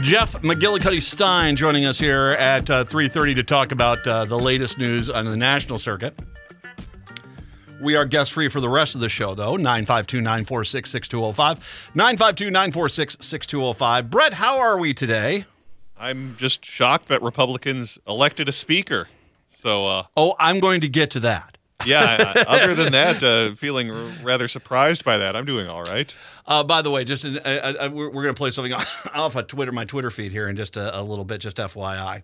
Jeff McGillicuddy Stein joining us here at uh, 3.30 to talk about uh, the latest news on the national circuit. We are guest free for the rest of the show, though. 952 946 6205. 952 946 6205. Brett, how are we today? I'm just shocked that Republicans elected a speaker. So, uh, Oh, I'm going to get to that. Yeah, other than that, uh, feeling r- rather surprised by that. I'm doing all right. Uh, by the way, just in, uh, uh, we're, we're going to play something off of Twitter, my Twitter feed here in just a, a little bit, just FYI,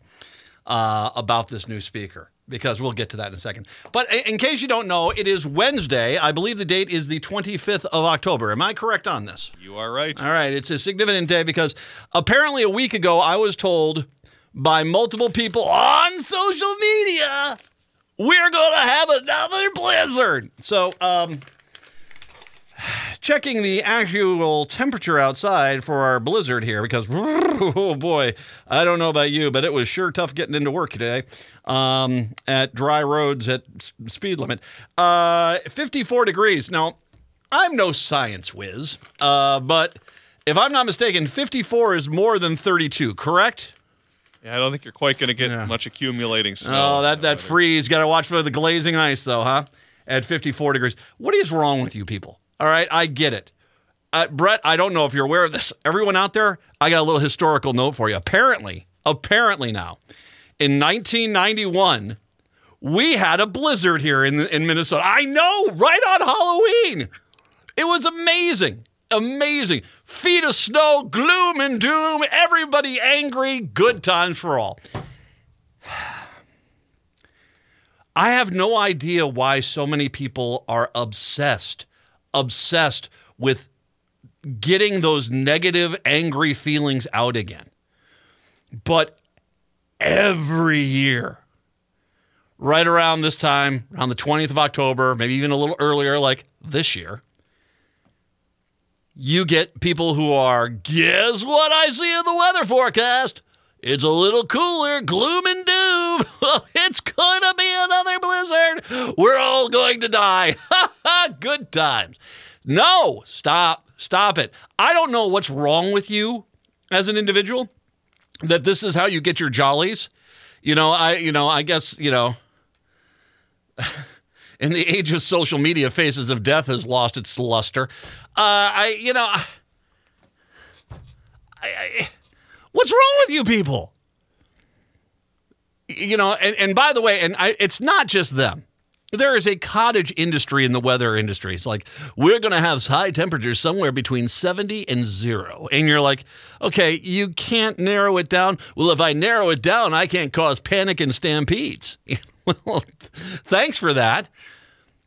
uh, about this new speaker because we'll get to that in a second. But in in case you don't know, it is Wednesday. I believe the date is the 25th of October. Am I correct on this? You are right. All right, it's a significant day because apparently a week ago I was told by multiple people on social media we're going to have another blizzard. So, um, checking the actual temperature outside for our blizzard here because oh boy, I don't know about you, but it was sure tough getting into work today um, at dry roads at speed limit. Uh, 54 degrees. Now, I'm no science whiz, uh, but if I'm not mistaken, 54 is more than 32, correct? Yeah, I don't think you're quite going to get Yeah. much accumulating snow. Oh, that, that freeze. Got to watch for the glazing ice, though, huh? At 54 degrees. What is wrong with you people? All right, I get it. Uh, Brett, I don't know if you're aware of this. Everyone out there, I got a little historical note for you. Apparently, apparently now, in 1991, we had a blizzard here in, in Minnesota. I know, right on Halloween. It was amazing. Amazing. Feet of snow, gloom and doom, everybody angry, good times for all. I have no idea why so many people are obsessed, obsessed with getting those negative, angry feelings out again. But every year, right around this time, around the 20th of October, maybe even a little earlier, like this year, you get people who are, guess what I see in the weather forecast? It's a little cooler, gloom and doom. it's going to be another blizzard. We're all going to die. Ha ha, good times. No, stop, stop it. I don't know what's wrong with you as an individual that this is how you get your jollies. You know, I you know, I guess, you know, in the age of social media, Faces of Death has lost its luster. Uh, I, you know, I, I, what's wrong with you people? You know, and, and by the way, and I, it's not just them. There is a cottage industry in the weather industry. It's like, we're going to have high temperatures somewhere between 70 and zero. And you're like, okay, you can't narrow it down. Well, if I narrow it down, I can't cause panic and stampedes. well, thanks for that.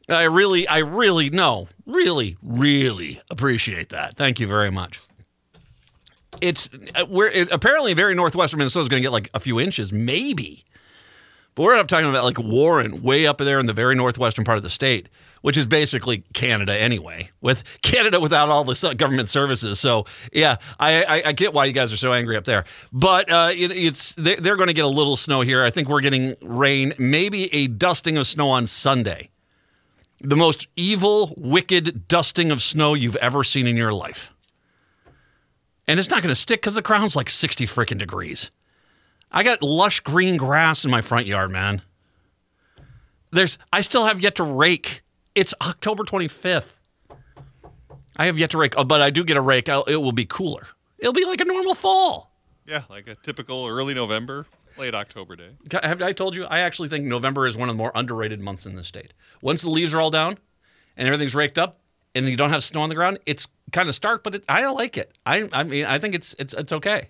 I really, I really, no, really, really appreciate that. Thank you very much. It's uh, we're it, apparently very northwestern Minnesota is going to get like a few inches, maybe. But we're up talking about like Warren, way up there in the very northwestern part of the state, which is basically Canada anyway, with Canada without all the government services. So yeah, I, I, I get why you guys are so angry up there. But uh, it, it's they're, they're going to get a little snow here. I think we're getting rain, maybe a dusting of snow on Sunday. The most evil, wicked dusting of snow you've ever seen in your life. And it's not going to stick because the ground's like 60 freaking degrees. I got lush green grass in my front yard, man. There's I still have yet to rake. It's October 25th. I have yet to rake, oh, but I do get a rake. I'll, it will be cooler. It'll be like a normal fall. Yeah, like a typical early November, late October day. Have I told you? I actually think November is one of the more underrated months in the state. Once the leaves are all down and everything's raked up, and you don't have snow on the ground, it's kind of stark, but it, I don't like it. I, I mean, I think it's it's it's okay.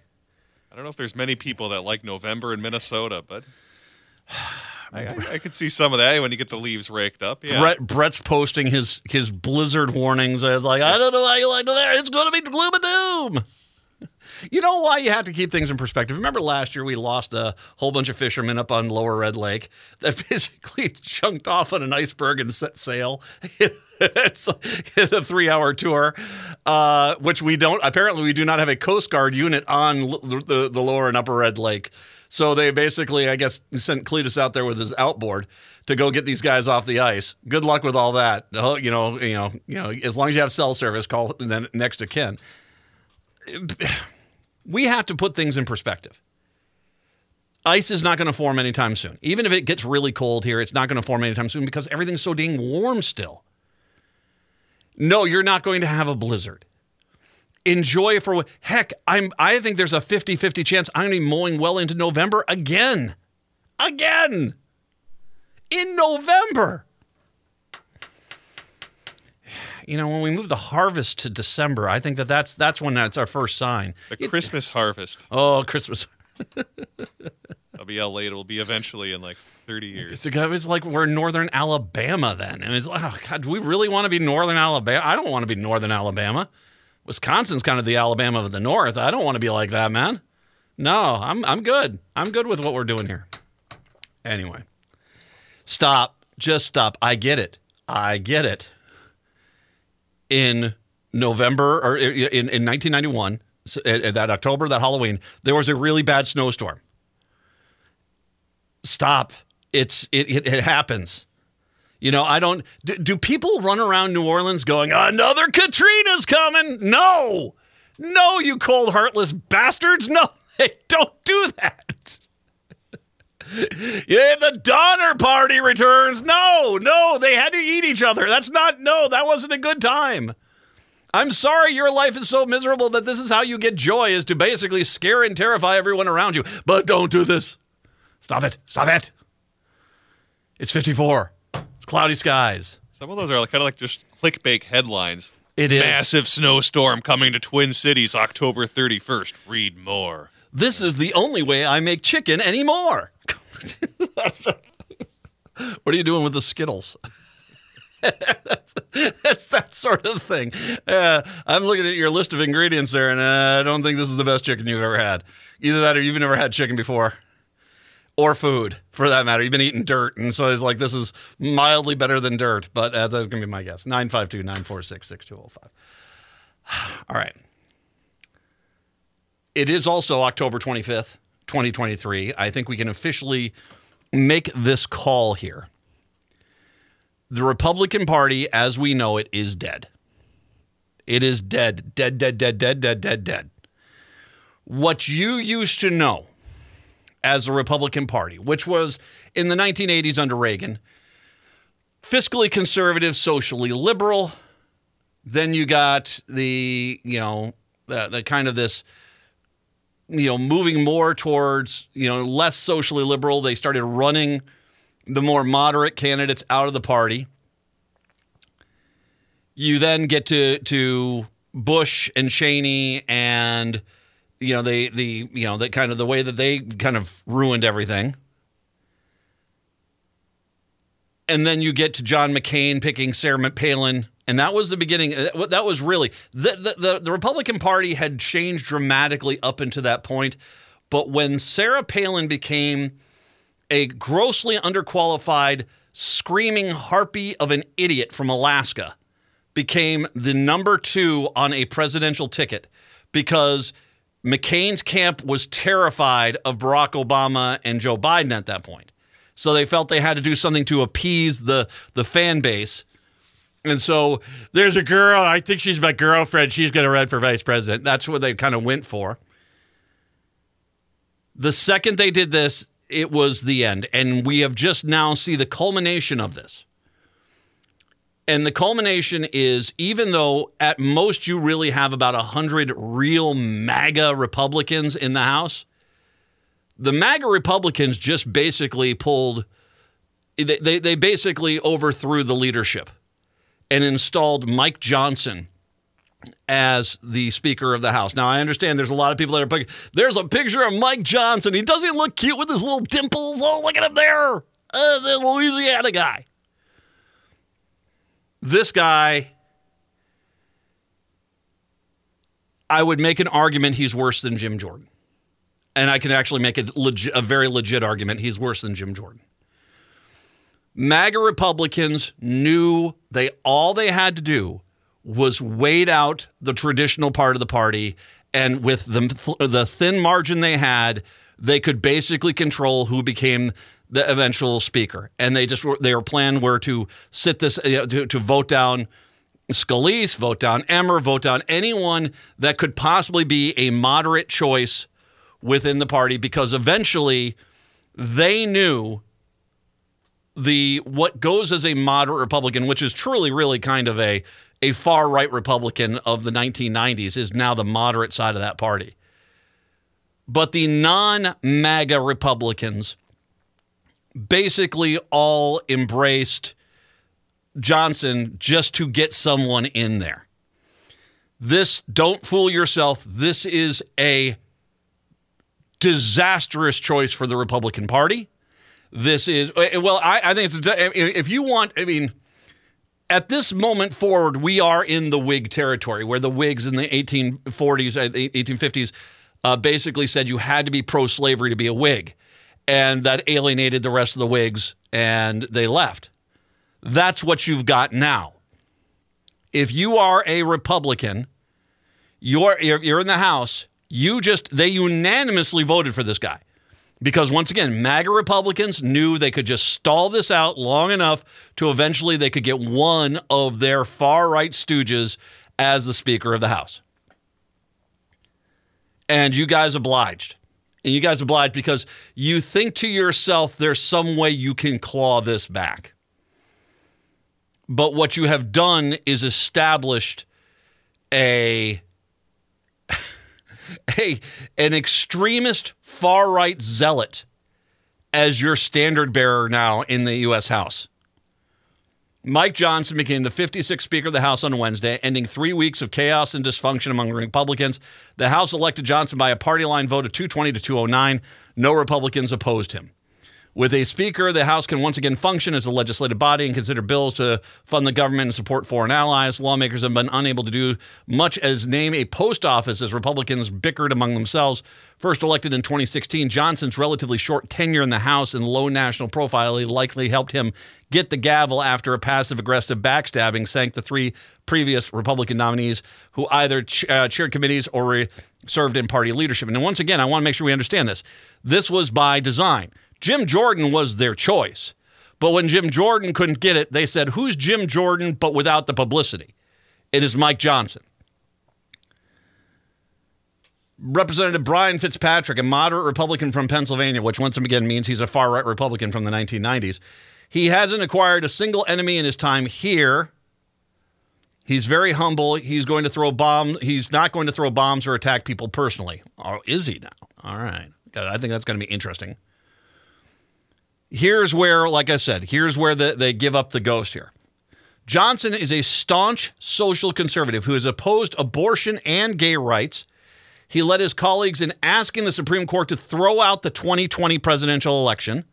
I don't know if there's many people that like November in Minnesota, but I, I, I could see some of that when you get the leaves raked up. Yeah. Brett Brett's posting his his blizzard warnings. It's like I don't know how you like there. It's going to be gloom and doom. You know why you have to keep things in perspective? Remember last year we lost a whole bunch of fishermen up on Lower Red Lake that basically chunked off on an iceberg and set sail. it's a three hour tour, uh, which we don't, apparently, we do not have a Coast Guard unit on the, the, the Lower and Upper Red Lake. So they basically, I guess, sent Cletus out there with his outboard to go get these guys off the ice. Good luck with all that. Oh, You know, you know, you know. As long as you have cell service, call then next to kin. We have to put things in perspective. Ice is not going to form anytime soon. Even if it gets really cold here, it's not going to form anytime soon because everything's so dang warm still. No, you're not going to have a blizzard. Enjoy for heck. I'm. I think there's a 50-50 chance I'm going to be mowing well into November again, again, in November. You know, when we move the harvest to December, I think that that's that's when that's our first sign. The Christmas harvest. Oh, Christmas. I'll be how late it will be eventually in like 30 years. It's, like we're in northern Alabama then. And it's like, oh, God, do we really want to be northern Alabama? I don't want to be northern Alabama. Wisconsin's kind of the Alabama of the north. I don't want to be like that, man. No, I'm, I'm good. I'm good with what we're doing here. Anyway, stop. Just stop. I get it. I get it. In November or in, in 1991, so, that October, that Halloween, there was a really bad snowstorm stop. It's it, it, it happens. You know, I don't. Do, do people run around New Orleans going, "Another Katrina's coming"? No, no, you cold heartless bastards! No, hey, don't do that. yeah, the Donner Party returns. No, no, they had to eat each other. That's not. No, that wasn't a good time. I'm sorry your life is so miserable that this is how you get joy is to basically scare and terrify everyone around you. But don't do this. Stop it. Stop it. It's 54. It's cloudy skies. Some of those are kind of like just clickbait headlines. It is. Massive snowstorm coming to Twin Cities October 31st. Read more. This is the only way I make chicken anymore. That's- what are you doing with the Skittles? That's that sort of thing. Uh, I'm looking at your list of ingredients there, and uh, I don't think this is the best chicken you've ever had. Either that or you've never had chicken before. Or food, for that matter. You've been eating dirt, and so it's like this is mildly better than dirt, but uh, that's to be my guess. 952 946 6205. All right. It is also October 25th, 2023. I think we can officially make this call here. The Republican Party, as we know it, is dead. It is dead, dead, dead, dead, dead, dead, dead, dead. What you used to know as the Republican Party, which was in the 1980s under Reagan, fiscally conservative, socially liberal. Then you got the, you know, the, the kind of this, you know, moving more towards, you know, less socially liberal. They started running the more moderate candidates out of the party. You then get to to Bush and Cheney and you know they the you know that kind of the way that they kind of ruined everything. And then you get to John McCain picking Sarah Palin, and that was the beginning. uh, That was really the, the the Republican Party had changed dramatically up until that point, but when Sarah Palin became a grossly underqualified, screaming harpy of an idiot from Alaska, became the number two on a presidential ticket because McCain's camp was terrified of Barack Obama and Joe Biden at that point. So they felt they had to do something to appease the the fan base. And so there's a girl, I think she's my girlfriend, she's going to run for vice president. That's what they kind of went for. The second they did this, it was the end. And we have just now see the culmination of this. And the culmination is even though at most you really have about 100 real MAGA Republicans in the House, the MAGA Republicans just basically pulled, they, they, they basically overthrew the leadership and installed Mike Johnson as the Speaker of the House. Now, I understand there's a lot of people that are picking, there's a picture of Mike Johnson. He doesn't look cute with his little dimples. Oh, look at him there. Uh, the Louisiana guy. This guy, I would make an argument he's worse than Jim Jordan. And I can actually make a, legit, a very legit argument he's worse than Jim Jordan. MAGA Republicans knew they all they had to do was wait out the traditional part of the party, and with the the thin margin they had, they could basically control who became the eventual speaker. And they just their plan were to sit this you know, to, to vote down Scalise, vote down Emmer, vote down anyone that could possibly be a moderate choice within the party, because eventually they knew the what goes as a moderate Republican, which is truly really kind of a a far right Republican of the 1990s, is now the moderate side of that party. But the non MAGA Republicans basically all embraced Johnson just to get someone in there. This, don't fool yourself, this is a disastrous choice for the Republican Party. This is, well, I, I think it's, if you want, I mean, at this moment forward, we are in the Whig territory where the Whigs in the 1840s, 1850s, uh, uh, basically said you had to be pro slavery to be a Whig. And that alienated the rest of the Whigs and they left. That's what you've got now. If you are a Republican, you're, you're in the House, you just, they unanimously voted for this guy. Because once again, MAGA Republicans knew they could just stall this out long enough to eventually they could get one of their far right stooges as the Speaker of the House. And you guys obliged. And you guys obliged because you think to yourself, there's some way you can claw this back. But what you have done is established a a an extremist far right zealot as your standard bearer now in the U.S. House. Mike Johnson became the 56th Speaker of the House on Wednesday, ending three weeks of chaos and dysfunction among Republicans. The House elected Johnson by a party line vote of 220 to 209. No Republicans opposed him. With a speaker, the House can once again function as a legislative body and consider bills to fund the government and support foreign allies. Lawmakers have been unable to do much as name a post office as Republicans bickered among themselves. First elected in 2016, Johnson's relatively short tenure in the House and low national profile likely helped him get the gavel after a passive aggressive backstabbing sank the three previous Republican nominees who either ch- uh, chaired committees or re- served in party leadership. And once again, I want to make sure we understand this. This was by design. Jim Jordan was their choice. But when Jim Jordan couldn't get it, they said, Who's Jim Jordan, but without the publicity? It is Mike Johnson. Representative Brian Fitzpatrick, a moderate Republican from Pennsylvania, which once again means he's a far right Republican from the 1990s. He hasn't acquired a single enemy in his time here. He's very humble. He's going to throw bombs. He's not going to throw bombs or attack people personally. Or is he now? All right. I think that's going to be interesting here's where, like I said, here's where the, they give up the ghost here. Johnson is a staunch social conservative who has opposed abortion and gay rights. He led his colleagues in asking the Supreme Court to throw out the 2020 presidential election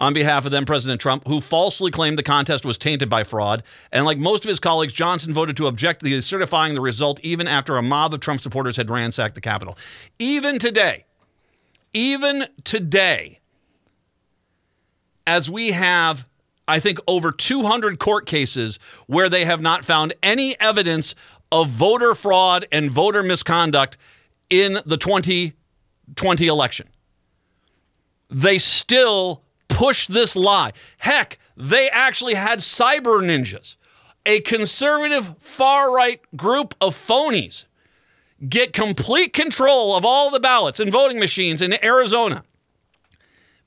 on behalf of then President Trump, who falsely claimed the contest was tainted by fraud. And like most of his colleagues, Johnson voted to object to certifying the result even after a mob of Trump supporters had ransacked the Capitol. Even today, even today, as we have, I think, over 200 court cases where they have not found any evidence of voter fraud and voter misconduct in the 2020 election. They still push this lie. Heck, they actually had cyber ninjas, a conservative far right group of phonies, get complete control of all the ballots and voting machines in Arizona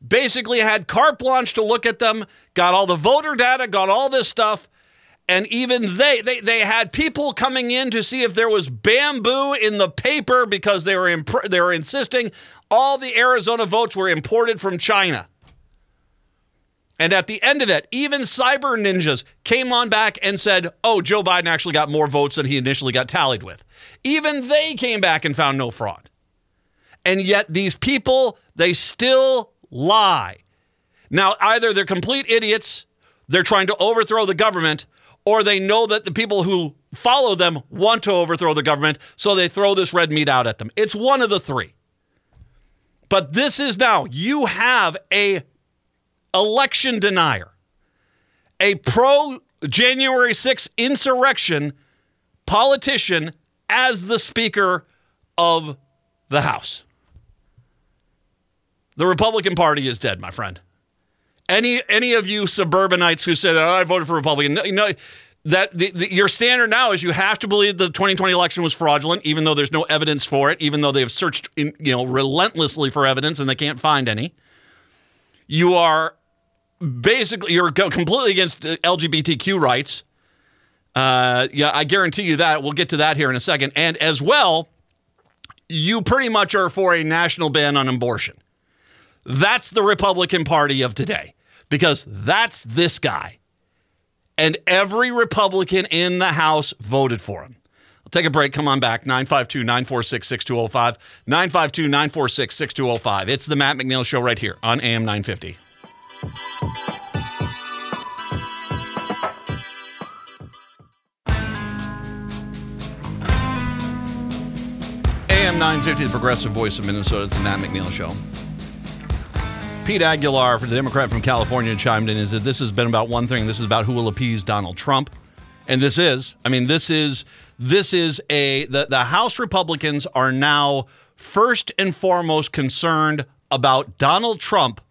basically had carte blanche to look at them, got all the voter data, got all this stuff. And even they, they, they had people coming in to see if there was bamboo in the paper because they were, imp- they were insisting all the Arizona votes were imported from China. And at the end of it, even cyber ninjas came on back and said, oh, Joe Biden actually got more votes than he initially got tallied with. Even they came back and found no fraud. And yet these people, they still lie. Now, either they're complete idiots, they're trying to overthrow the government, or they know that the people who follow them want to overthrow the government, so they throw this red meat out at them. It's one of the three. But this is now you have a election denier, a pro January 6th insurrection politician as the Speaker of the House. The Republican Party is dead, my friend. Any any of you suburbanites who say that oh, I voted for Republican, no, no that the, the, your standard now is you have to believe the 2020 election was fraudulent, even though there's no evidence for it, even though they have searched in, you know relentlessly for evidence and they can't find any. You are basically you're completely against LGBTQ rights. Uh, yeah, I guarantee you that. We'll get to that here in a second. And as well, you pretty much are for a national ban on abortion. That's the Republican Party of today because that's this guy. And every Republican in the House voted for him. I'll take a break. Come on back. 952 946 6205. 952 946 6205. It's the Matt McNeil Show right here on AM 950. AM 950, the progressive voice of Minnesota. It's the Matt McNeil Show. Pete Aguilar, for the Democrat from California, chimed in. Is that this has been about one thing? This is about who will appease Donald Trump, and this is. I mean, this is this is a the the House Republicans are now first and foremost concerned about Donald Trump,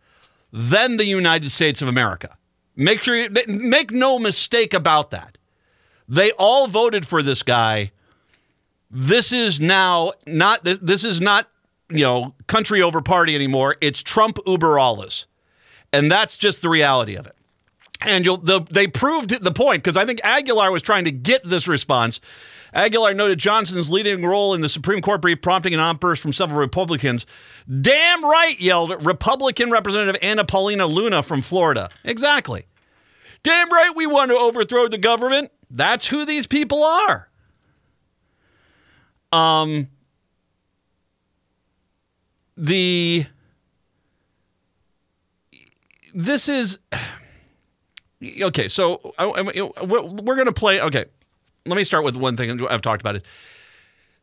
then the United States of America. Make sure you make no mistake about that. They all voted for this guy. This is now not this, this is not you know, country over party anymore. It's Trump uber alles. And that's just the reality of it. And you'll, the, they proved the point because I think Aguilar was trying to get this response. Aguilar noted Johnson's leading role in the Supreme Court brief, prompting an outburst from several Republicans. Damn right, yelled Republican Representative Anna Paulina Luna from Florida. Exactly. Damn right, we want to overthrow the government. That's who these people are. Um, the this is okay. So I, I, we're going to play. Okay, let me start with one thing I've talked about it.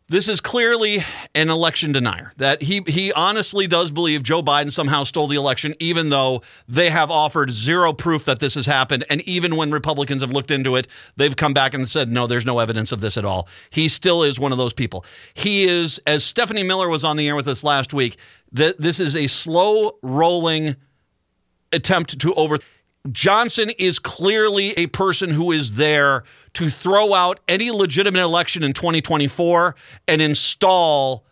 This is clearly an election denier. That he he honestly does believe Joe Biden somehow stole the election, even though they have offered zero proof that this has happened. And even when Republicans have looked into it, they've come back and said, no, there's no evidence of this at all. He still is one of those people. He is, as Stephanie Miller was on the air with us last week, that this is a slow rolling attempt to over. Johnson is clearly a person who is there to throw out any legitimate election in 2024 and install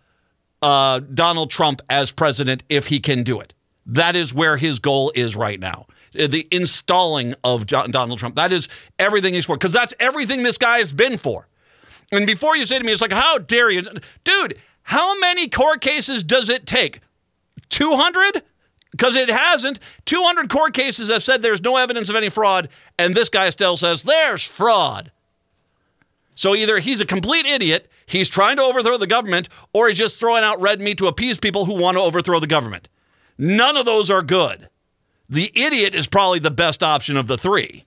uh, Donald Trump as president if he can do it. That is where his goal is right now. The installing of John, Donald Trump. That is everything he's for, because that's everything this guy has been for. And before you say to me, it's like, how dare you? Dude, how many court cases does it take? 200? Because it hasn't. 200 court cases have said there's no evidence of any fraud, and this guy still says there's fraud. So either he's a complete idiot, he's trying to overthrow the government, or he's just throwing out red meat to appease people who want to overthrow the government. None of those are good. The idiot is probably the best option of the three.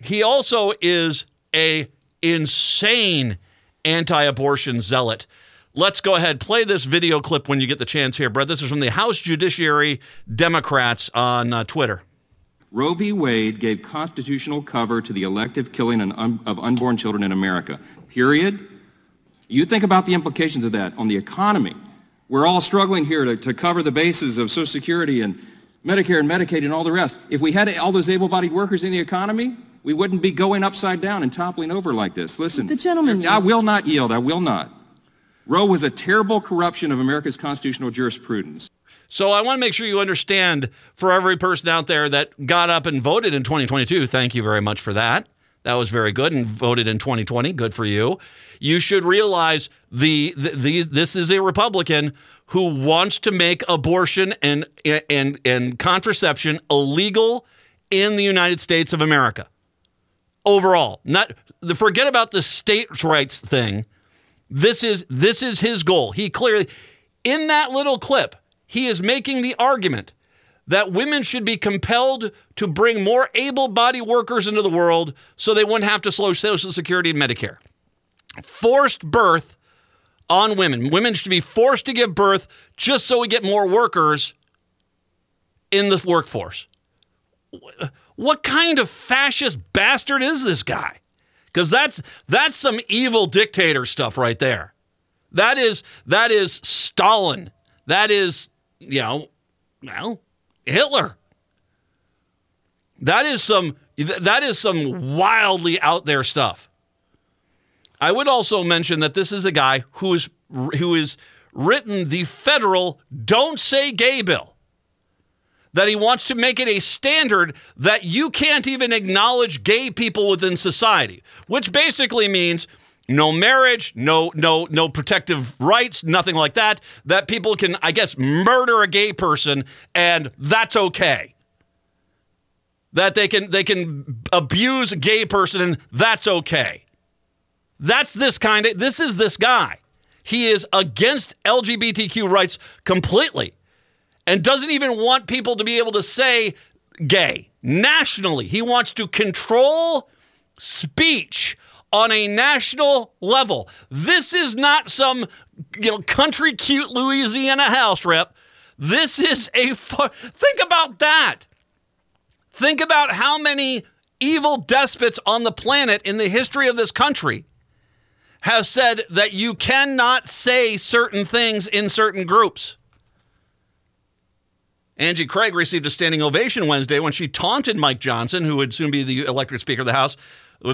He also is a insane anti-abortion zealot. Let's go ahead play this video clip when you get the chance here, Brett. This is from the House Judiciary Democrats on uh, Twitter. Roe v. Wade gave constitutional cover to the elective killing of unborn children in America. Period. You think about the implications of that on the economy. We're all struggling here to, to cover the bases of Social Security and Medicare and Medicaid and all the rest. If we had all those able-bodied workers in the economy, we wouldn't be going upside down and toppling over like this. Listen, the gentleman. I will not yield. I will not. Roe was a terrible corruption of America's constitutional jurisprudence. So I want to make sure you understand for every person out there that got up and voted in 2022, thank you very much for that. That was very good and voted in 2020. Good for you. You should realize the, the these this is a Republican who wants to make abortion and and and contraception illegal in the United States of America. Overall, not forget about the states' rights thing. This is this is his goal. He clearly in that little clip he is making the argument that women should be compelled to bring more able bodied workers into the world so they wouldn't have to slow Social Security and Medicare. Forced birth on women. Women should be forced to give birth just so we get more workers in the workforce. What kind of fascist bastard is this guy? Because that's that's some evil dictator stuff right there. That is that is Stalin. That is you know, well, Hitler. That is some that is some wildly out there stuff. I would also mention that this is a guy who is who is written the federal "Don't Say Gay" bill. That he wants to make it a standard that you can't even acknowledge gay people within society, which basically means no marriage, no no no protective rights, nothing like that. That people can, I guess, murder a gay person and that's okay. That they can they can abuse a gay person and that's okay. That's this kind of this is this guy. He is against LGBTQ rights completely and doesn't even want people to be able to say gay nationally. He wants to control speech on a national level. This is not some you know country cute Louisiana house rep. This is a think about that. Think about how many evil despots on the planet in the history of this country have said that you cannot say certain things in certain groups. Angie Craig received a standing ovation Wednesday when she taunted Mike Johnson, who would soon be the elected Speaker of the House,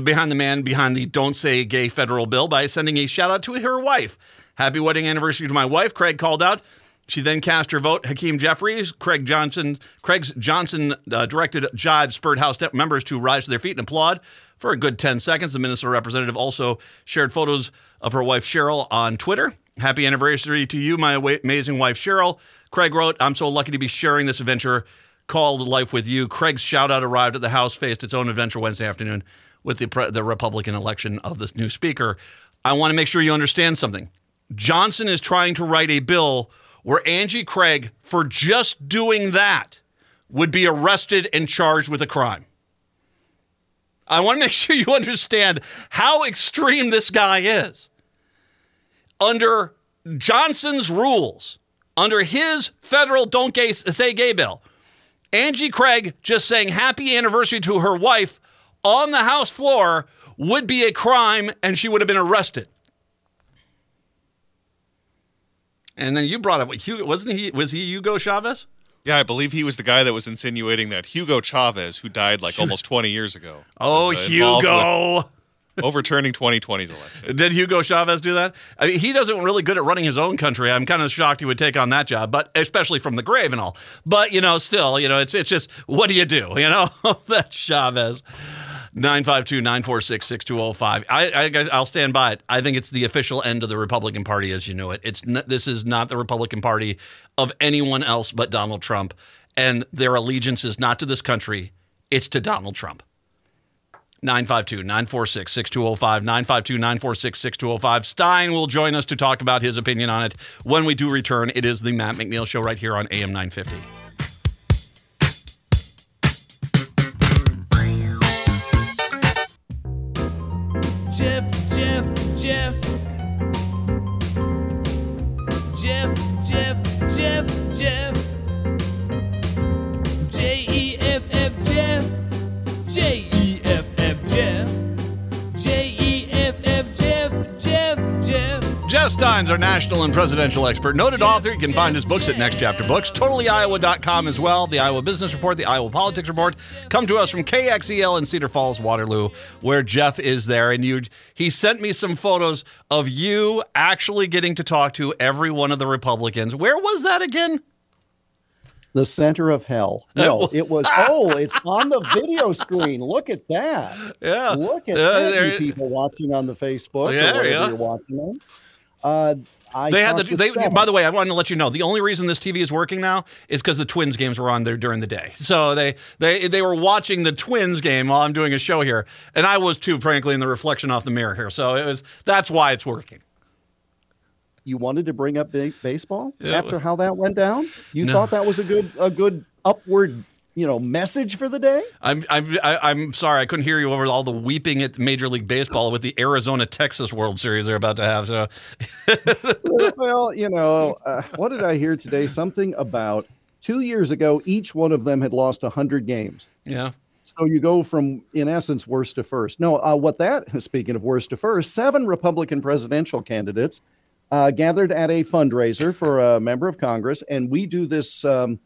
behind the man behind the Don't Say Gay federal bill by sending a shout out to her wife. Happy wedding anniversary to my wife, Craig called out. She then cast her vote. Hakeem Jeffries, Craig Johnson, Craig's Johnson uh, directed jive spurred House members to rise to their feet and applaud for a good 10 seconds. The Minnesota representative also shared photos of her wife Cheryl on Twitter. Happy anniversary to you, my amazing wife Cheryl. Craig wrote, I'm so lucky to be sharing this adventure called Life with You. Craig's shout out arrived at the House, faced its own adventure Wednesday afternoon with the, the Republican election of this new speaker. I want to make sure you understand something. Johnson is trying to write a bill where Angie Craig, for just doing that, would be arrested and charged with a crime. I want to make sure you understand how extreme this guy is. Under Johnson's rules, under his federal don't gay, say gay bill, Angie Craig just saying happy anniversary to her wife on the House floor would be a crime and she would have been arrested. And then you brought up Hugo, wasn't he? Was he Hugo Chavez? Yeah, I believe he was the guy that was insinuating that Hugo Chavez, who died like almost 20 years ago. Oh, Hugo. Overturning 2020's election. Did Hugo Chavez do that? I mean, he doesn't really good at running his own country. I'm kind of shocked he would take on that job, but especially from the grave and all. But you know, still, you know, it's it's just what do you do? You know, that Chavez. 952 946 6205. I'll stand by it. I think it's the official end of the Republican Party as you know it. It's n- This is not the Republican Party of anyone else but Donald Trump. And their allegiance is not to this country, it's to Donald Trump. 952 946 6205. 952 946 6205. Stein will join us to talk about his opinion on it when we do return. It is the Matt McNeil Show right here on AM 950. Jeff, Jeff, Jeff. Jeff, Jeff, Jeff, Jeff. Jeff. Jeff Stein's our national and presidential expert, noted author. You can find his books at Next Chapter Books, totallyiowa.com as well, the Iowa Business Report, the Iowa Politics Report. Come to us from KXEL in Cedar Falls, Waterloo, where Jeff is there. And you, he sent me some photos of you actually getting to talk to every one of the Republicans. Where was that again? The center of hell. No, it was. Oh, it's on the video screen. Look at that. Yeah. Look at Uh, that, people watching on the Facebook Yeah, or whatever yeah. you're watching on. Uh, I They had the. They, seven. by the way, I wanted to let you know the only reason this TV is working now is because the Twins games were on there during the day. So they they they were watching the Twins game while I'm doing a show here, and I was too, frankly, in the reflection off the mirror here. So it was that's why it's working. you wanted to bring up baseball Yeah. after how that went down? You No. thought that was a good a good upward, you know, message for the day? I'm I'm I- I'm sorry I couldn't hear you over all the weeping at Major League Baseball with the Arizona Texas World Series they're about to have. So well, you know, uh, what did I hear today? Something about two years ago, each one of them had lost 100 games. yeah, So you go from, in essence, worst to first. No, uh, what that, speaking of worst to first, seven Republican presidential candidates uh, gathered at a fundraiser for a member of Congress. And we do this um,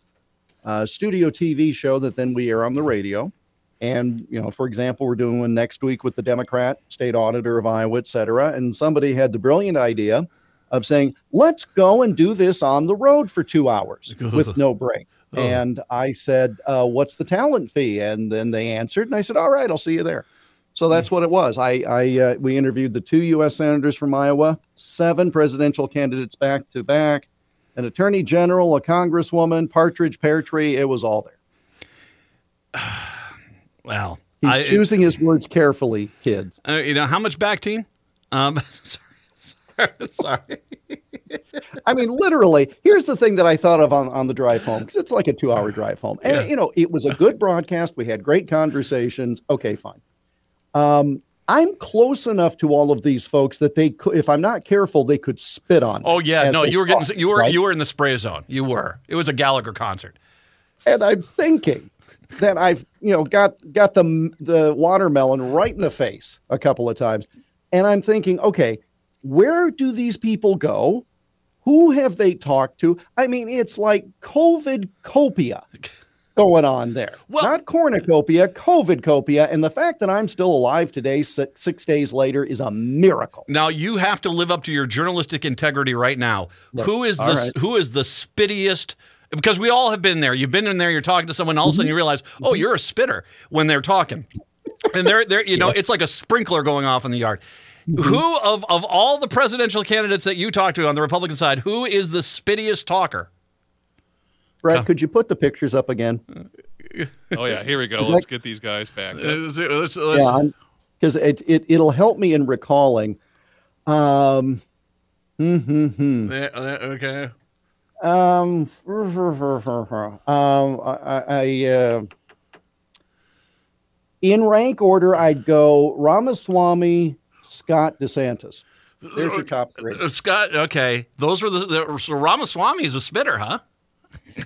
uh, studio TV show that then we air on the radio. And, you know, for example, we're doing one next week with the Democrat state auditor of Iowa, et cetera. And somebody had the brilliant idea of saying, let's go and do this on the road for two hours with no break. Oh. And I said, uh, what's the talent fee? And then they answered, and I said, all right, I'll see you there. So that's what it was. I, I uh, we interviewed the two U.S. senators from Iowa, seven presidential candidates back to back, an attorney general, a congresswoman, Partridge, Pear Tree. It was all there. well, He's I, choosing his words carefully, kids. uh, you know how much back team? Um, sorry, sorry, sorry. I mean, literally, here's the thing that I thought of on, on the drive home because it's like a two hour drive home. And, Yeah. you know, it was a good broadcast. We had great conversations. Okay, fine. Um, I'm close enough to all of these folks that they could, if I'm not careful, they could spit on. Oh, me Oh yeah, no, you were getting talk, you were right? you were in the spray zone. You were. It was a Gallagher concert. and I'm thinking that I've you know got got the the watermelon right in the face a couple of times, and I'm thinking, okay, where do these people go? Who have they talked to? I mean, it's like COVID copia going on there. Well- Not cornucopia, COVID copia, and the fact that I'm still alive today, six, six days later, is a miracle. Now you have to live up to your journalistic integrity right now. Yes. Who is the right. who is the spittiest? Because we all have been there. You've been in there. You're talking to someone. All of a Mm-hmm. sudden, you realize, oh, you're a spitter when they're talking, and they're they're you know, it's like a sprinkler going off in the yard. Mm-hmm. Who of of all the presidential candidates that you talk to on the Republican side, who is the spittiest talker? Brett, could you put the pictures up again? Oh yeah, here we go. Let's that- get these guys back. Let's- let's- yeah, because it, it it'll help me in recalling. Um, hmm, hmm, hmm. Yeah, uh, okay. um, um, I, I uh, in rank order, I'd go Ramaswamy, Scott DeSantis. There's your top three. Uh, Scott, okay. Those were the, the so Ramaswamy is a spitter, huh?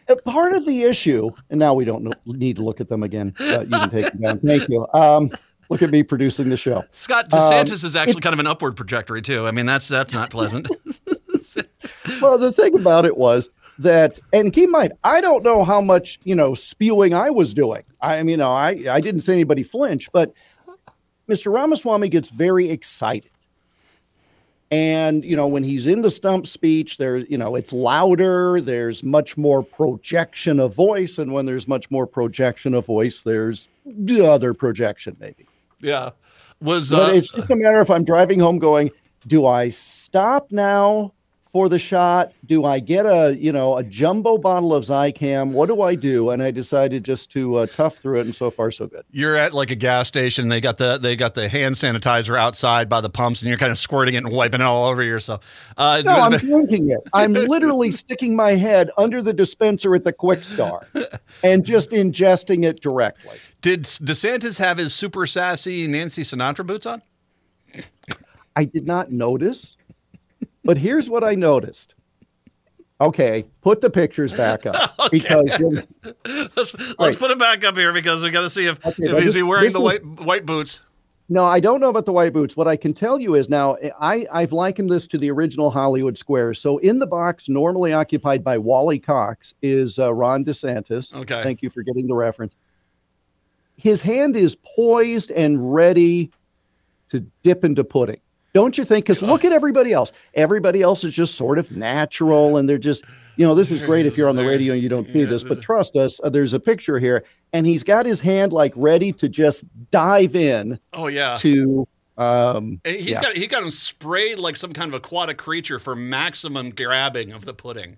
Uh, Part of the issue, and now we don't know, need to look at them again. Uh, you can take them down. Thank you. Um, look at me producing the show. Scott DeSantis Um, is actually kind of an upward trajectory too. I mean, that's that's not pleasant. well, the thing about it was that, and keep in mind, I don't know how much you know spewing I was doing. I mean, you know, I I didn't see anybody flinch, but Mr. Ramaswamy gets very excited. And you know, when he's in the stump speech, there's you know, it's louder. There's much more projection of voice, and when there's much more projection of voice, there's the other projection, maybe. yeah. Was But uh, it's just a matter if I'm driving home going, do I stop now for the shot? Do I get a, you know, a jumbo bottle of Zicam? What do I do? And I decided just to uh, tough through it, and so far so good. you're at like a gas station. They got the they got the hand sanitizer outside by the pumps, and you're kind of squirting it and wiping it all over yourself. Uh, No, I'm drinking it. I'm literally sticking my head under the dispenser at the Kwik Star and just ingesting it directly. did DeSantis have his super sassy Nancy Sinatra boots on? I did not notice, but here's what I noticed. Okay, put the pictures back up because you're- Let's, let's Right. put it back up here because we got to see if, Okay, if is this- he wearing this the is- white white boots. No, I don't know about the white boots. What I can tell you is now I, I've likened this to the original Hollywood Squares. So in the box normally occupied by Wally Cox is uh, Ron DeSantis. Okay. Thank you for getting the reference. His hand is poised and ready to dip into pudding. Don't you think? Because look at everybody else. Everybody else is just sort of natural and they're just, you know, this is great if you're on the radio and you don't see this, but trust us, uh, there's a picture here and he's got his hand like ready to just dive in Oh yeah. to um And he's yeah. got he got him sprayed like some kind of aquatic creature for maximum grabbing of the pudding.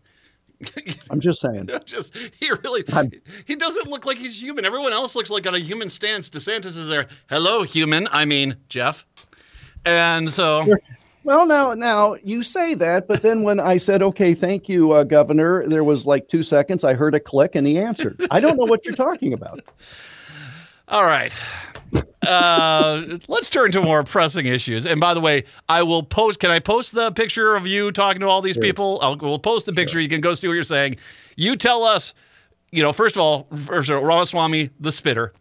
I'm just saying. Just he really I'm- he doesn't look like he's human. Everyone else looks like on a human stance. DeSantis is there. Hello, human. I mean Jeff. And so Well, now, now you say that, but then when I said, "Okay, thank you, uh, Governor," there was like two seconds. I heard a click, and he answered. I don't know what you're talking about. All right. Uh, let's turn to more pressing issues. And by the way, I will post. Can I post the picture of you talking to all these people? I'll we'll post the picture. You can go see what you're saying. You tell us. You know, first of all, first of all, Ramaswamy, the spitter.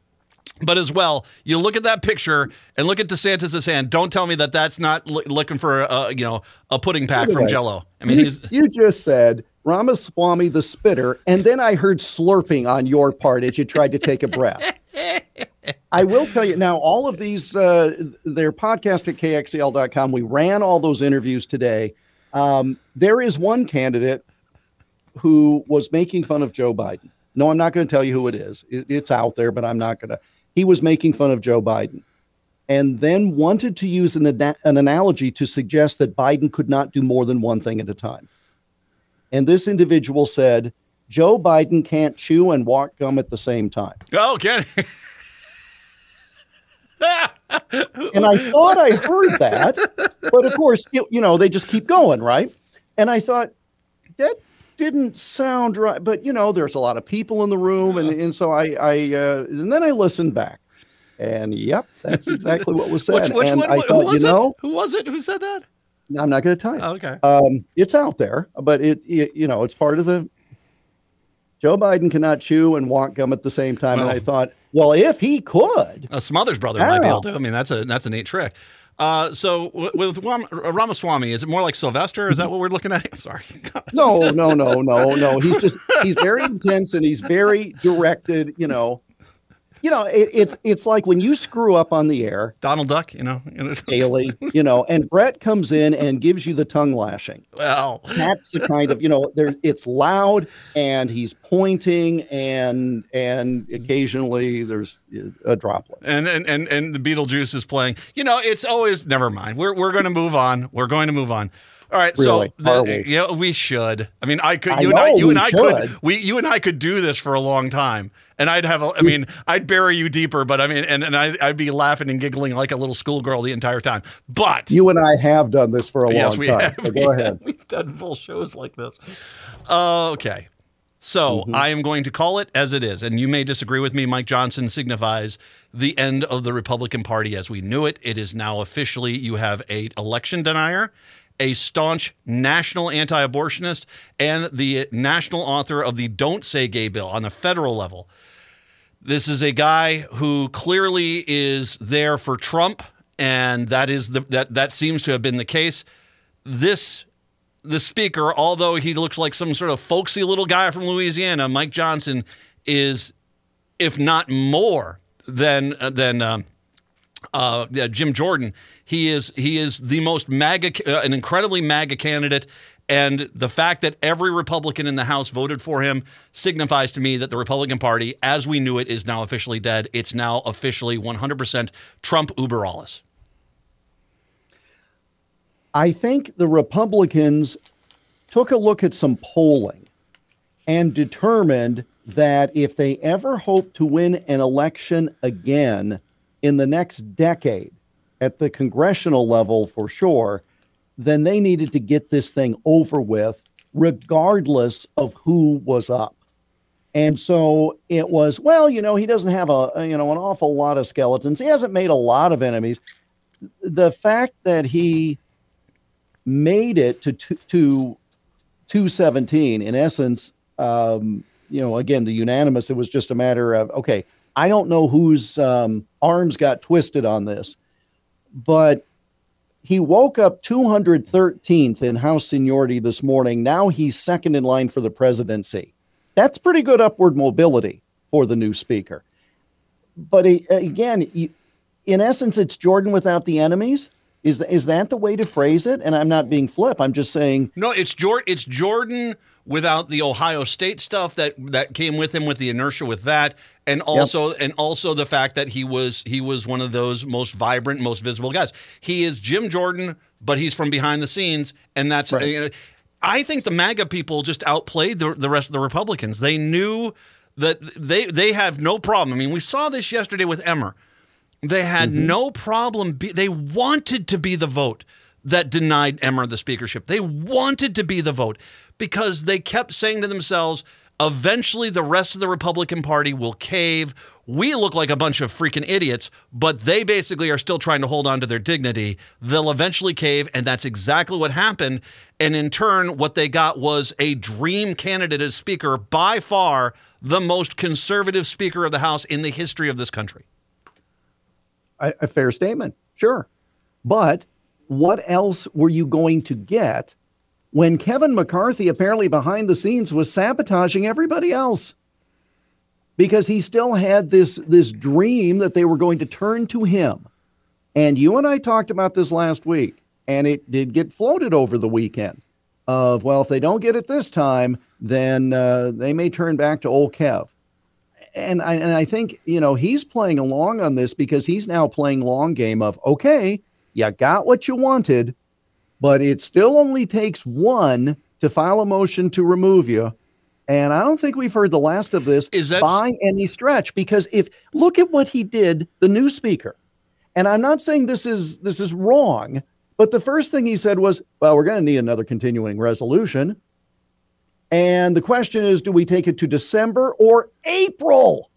But as well, you look at that picture and look at DeSantis' hand. Don't tell me that that's not l- looking for a you know a pudding pack from Jello. I mean, you, he's you just said Ramaswamy the spitter, and then I heard slurping on your part as you tried to take a breath. I will tell you now, all of these, uh, their podcast at kxl.com, we ran all those interviews today. Um, there is one candidate who was making fun of Joe Biden. No, I'm not going to tell you who it is. It, it's out there, but I'm not going to. He was making fun of Joe Biden and then wanted to use an, an analogy to suggest that Biden could not do more than one thing at a time. And this individual said, Joe Biden can't chew and walk gum at the same time. oh, can And I thought I heard that, but of course, you, you know, they just keep going, right? And I thought that didn't sound right, but you know, there's a lot of people in the room, and, and so I, I, uh, and then I listened back, and yep, that's exactly what was said. which, which and one? I who thought, was you know, it? Who was it? Who said that? I'm not going to tell you. Oh, okay. Um, it's out there, but it, it, you know, it's part of the. Joe Biden cannot chew and walk gum at the same time, and I thought, well, if he could, A Smothers brother might be able to. I mean, that's a that's a neat trick. Uh, so with Ram- Ramaswamy, is it more like Sylvester? Is that what we're looking at? Sorry. no, no, no, no, no. He's just he's very intense and he's very directed. You know, you know, it, it's it's like when you screw up on the air Donald Duck, you know. daily, you know, and Brett comes in and gives you the tongue lashing. well, That's the kind of you know, there it's loud and he's pointing and and occasionally there's a droplet. and and and and the Beetlejuice is playing. You know, it's always never mind. We're we're going to move on. We're going to move on. All right, Really? so the, we? yeah, we should. I mean, I could. I You and I, you and I could. We, you and I could do this for a long time, and I'd have. A, I mean, I'd bury you deeper, but I mean, and and I'd, I'd be laughing and giggling like a little schoolgirl the entire time. But You and I have done this for a yes, long we time. have. So go ahead. We've done full shows like this. okay. So Mm-hmm. I am going to call it as it is. And you may disagree with me. Mike Johnson signifies the end of the Republican Party as we knew it. It is now officially, you have a election denier, a staunch national anti-abortionist, and the national author of the Don't Say Gay bill on the federal level. This is a guy who clearly is there for Trump, and that is the that that seems to have been the case. This the speaker, although he looks like some sort of folksy little guy from Louisiana, Mike Johnson is, if not more than than um, uh, Jim Jordan. He is he is the most MAGA, uh, an incredibly MAGA candidate, and the fact that every Republican in the House voted for him signifies to me that the Republican Party, as we knew it, is now officially dead. It's now officially 100% Trump uber alles. I think the Republicans took a look at some polling and determined that if they ever hope to win an election again in the next decade at the congressional level for sure, then they needed to get this thing over with, regardless of who was up. And so it was, well, you know, he doesn't have a, you know, an awful lot of skeletons. He hasn't made a lot of enemies. The fact that he made it to to, to 217 in essence um, you know again the unanimous it was just a matter of okay i don't know whose um, arms got twisted on this but he woke up 213th in house seniority this morning now he's second in line for the presidency that's pretty good upward mobility for the new speaker but again in essence it's jordan without the enemies is is that the way to phrase it? And I'm not being flip. I'm just saying No, it's Jordan. It's Jordan without the Ohio State stuff that that came with him with the inertia with that, and also and also the fact that he was he was one of those most vibrant, most visible guys. He is Jim Jordan, but he's from behind the scenes, and that's. Right. you know, I think the MAGA people just outplayed the, the rest of the Republicans. They knew that they they have no problem. I mean, we saw this yesterday with Emmer. They had Mm-hmm. no problem. Be, they wanted to be the vote. that denied Emmer the speakership. They wanted to be the vote because they kept saying to themselves, eventually the rest of the Republican Party will cave. We look like a bunch of freaking idiots, but they basically are still trying to hold on to their dignity. They'll eventually cave, and that's exactly what happened. And in turn, what they got was a dream candidate as Speaker, by far the most conservative Speaker of the House in the history of this country. A, a fair statement, sure. But what else were you going to get when Kevin McCarthy apparently behind the scenes was sabotaging everybody else? Because he still had this this dream that they were going to turn to him. And you and I talked about this last week, and it did get floated over the weekend of, well, if they don't get it this time, then uh, they may turn back to old Kev and I, and I think you know he's playing along on this because he's now playing long game of okay, you got what you wanted, but it still only takes one to file a motion to remove you. And I don't think we've heard the last of this Is that- by any stretch because if look at what he did, the new speaker. And I'm not saying this is this is wrong, but the first thing he said was, well, we're going to need another continuing resolution. And the question is, do we take it to December or April?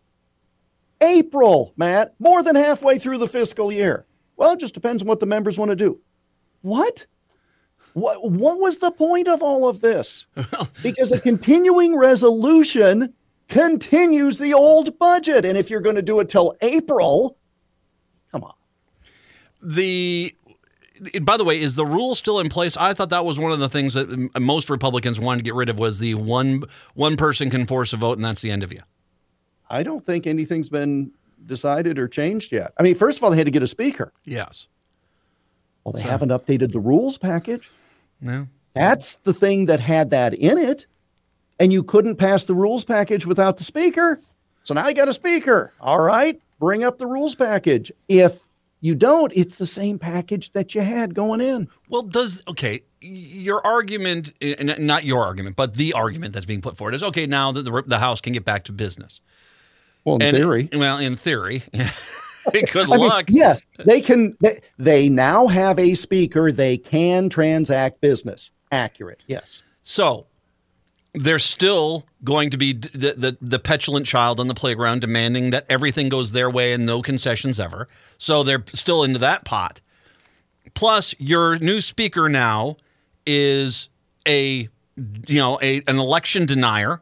April, Matt, more than halfway through the fiscal year. Well, it just depends on what the members want to do. What? What, what was the point of all of this? Because a continuing resolution continues the old budget. And if you're going to do it till April, come on. the by the way, is the rule still in place? I thought that was one of the things that most Republicans wanted to get rid of was the one one person can force a vote and that's the end of you. I don't think anything's been decided or changed yet. I mean, first of all, they had to get a speaker. Yes. Well, they haven't updated the rules package. No. That's the thing that had that in it. And you couldn't pass the rules package without the speaker. So now you got a speaker. All right, bring up the rules package. If you don't, it's the same package that you had going in. Well, does okay? Your argument, eh, not your argument, but the argument that's being put forward is okay. Now that the the House can get back to business. Well, in And- theory. well, in theory. Good I mean, luck. yes, they can. They, they now have a speaker. They can transact business. Accurate. Yes. So they're still going to be the, the the petulant child on the playground demanding that everything goes their way and no concessions ever. So they're still into that pot. Plus, your new speaker now is a you know a an election denier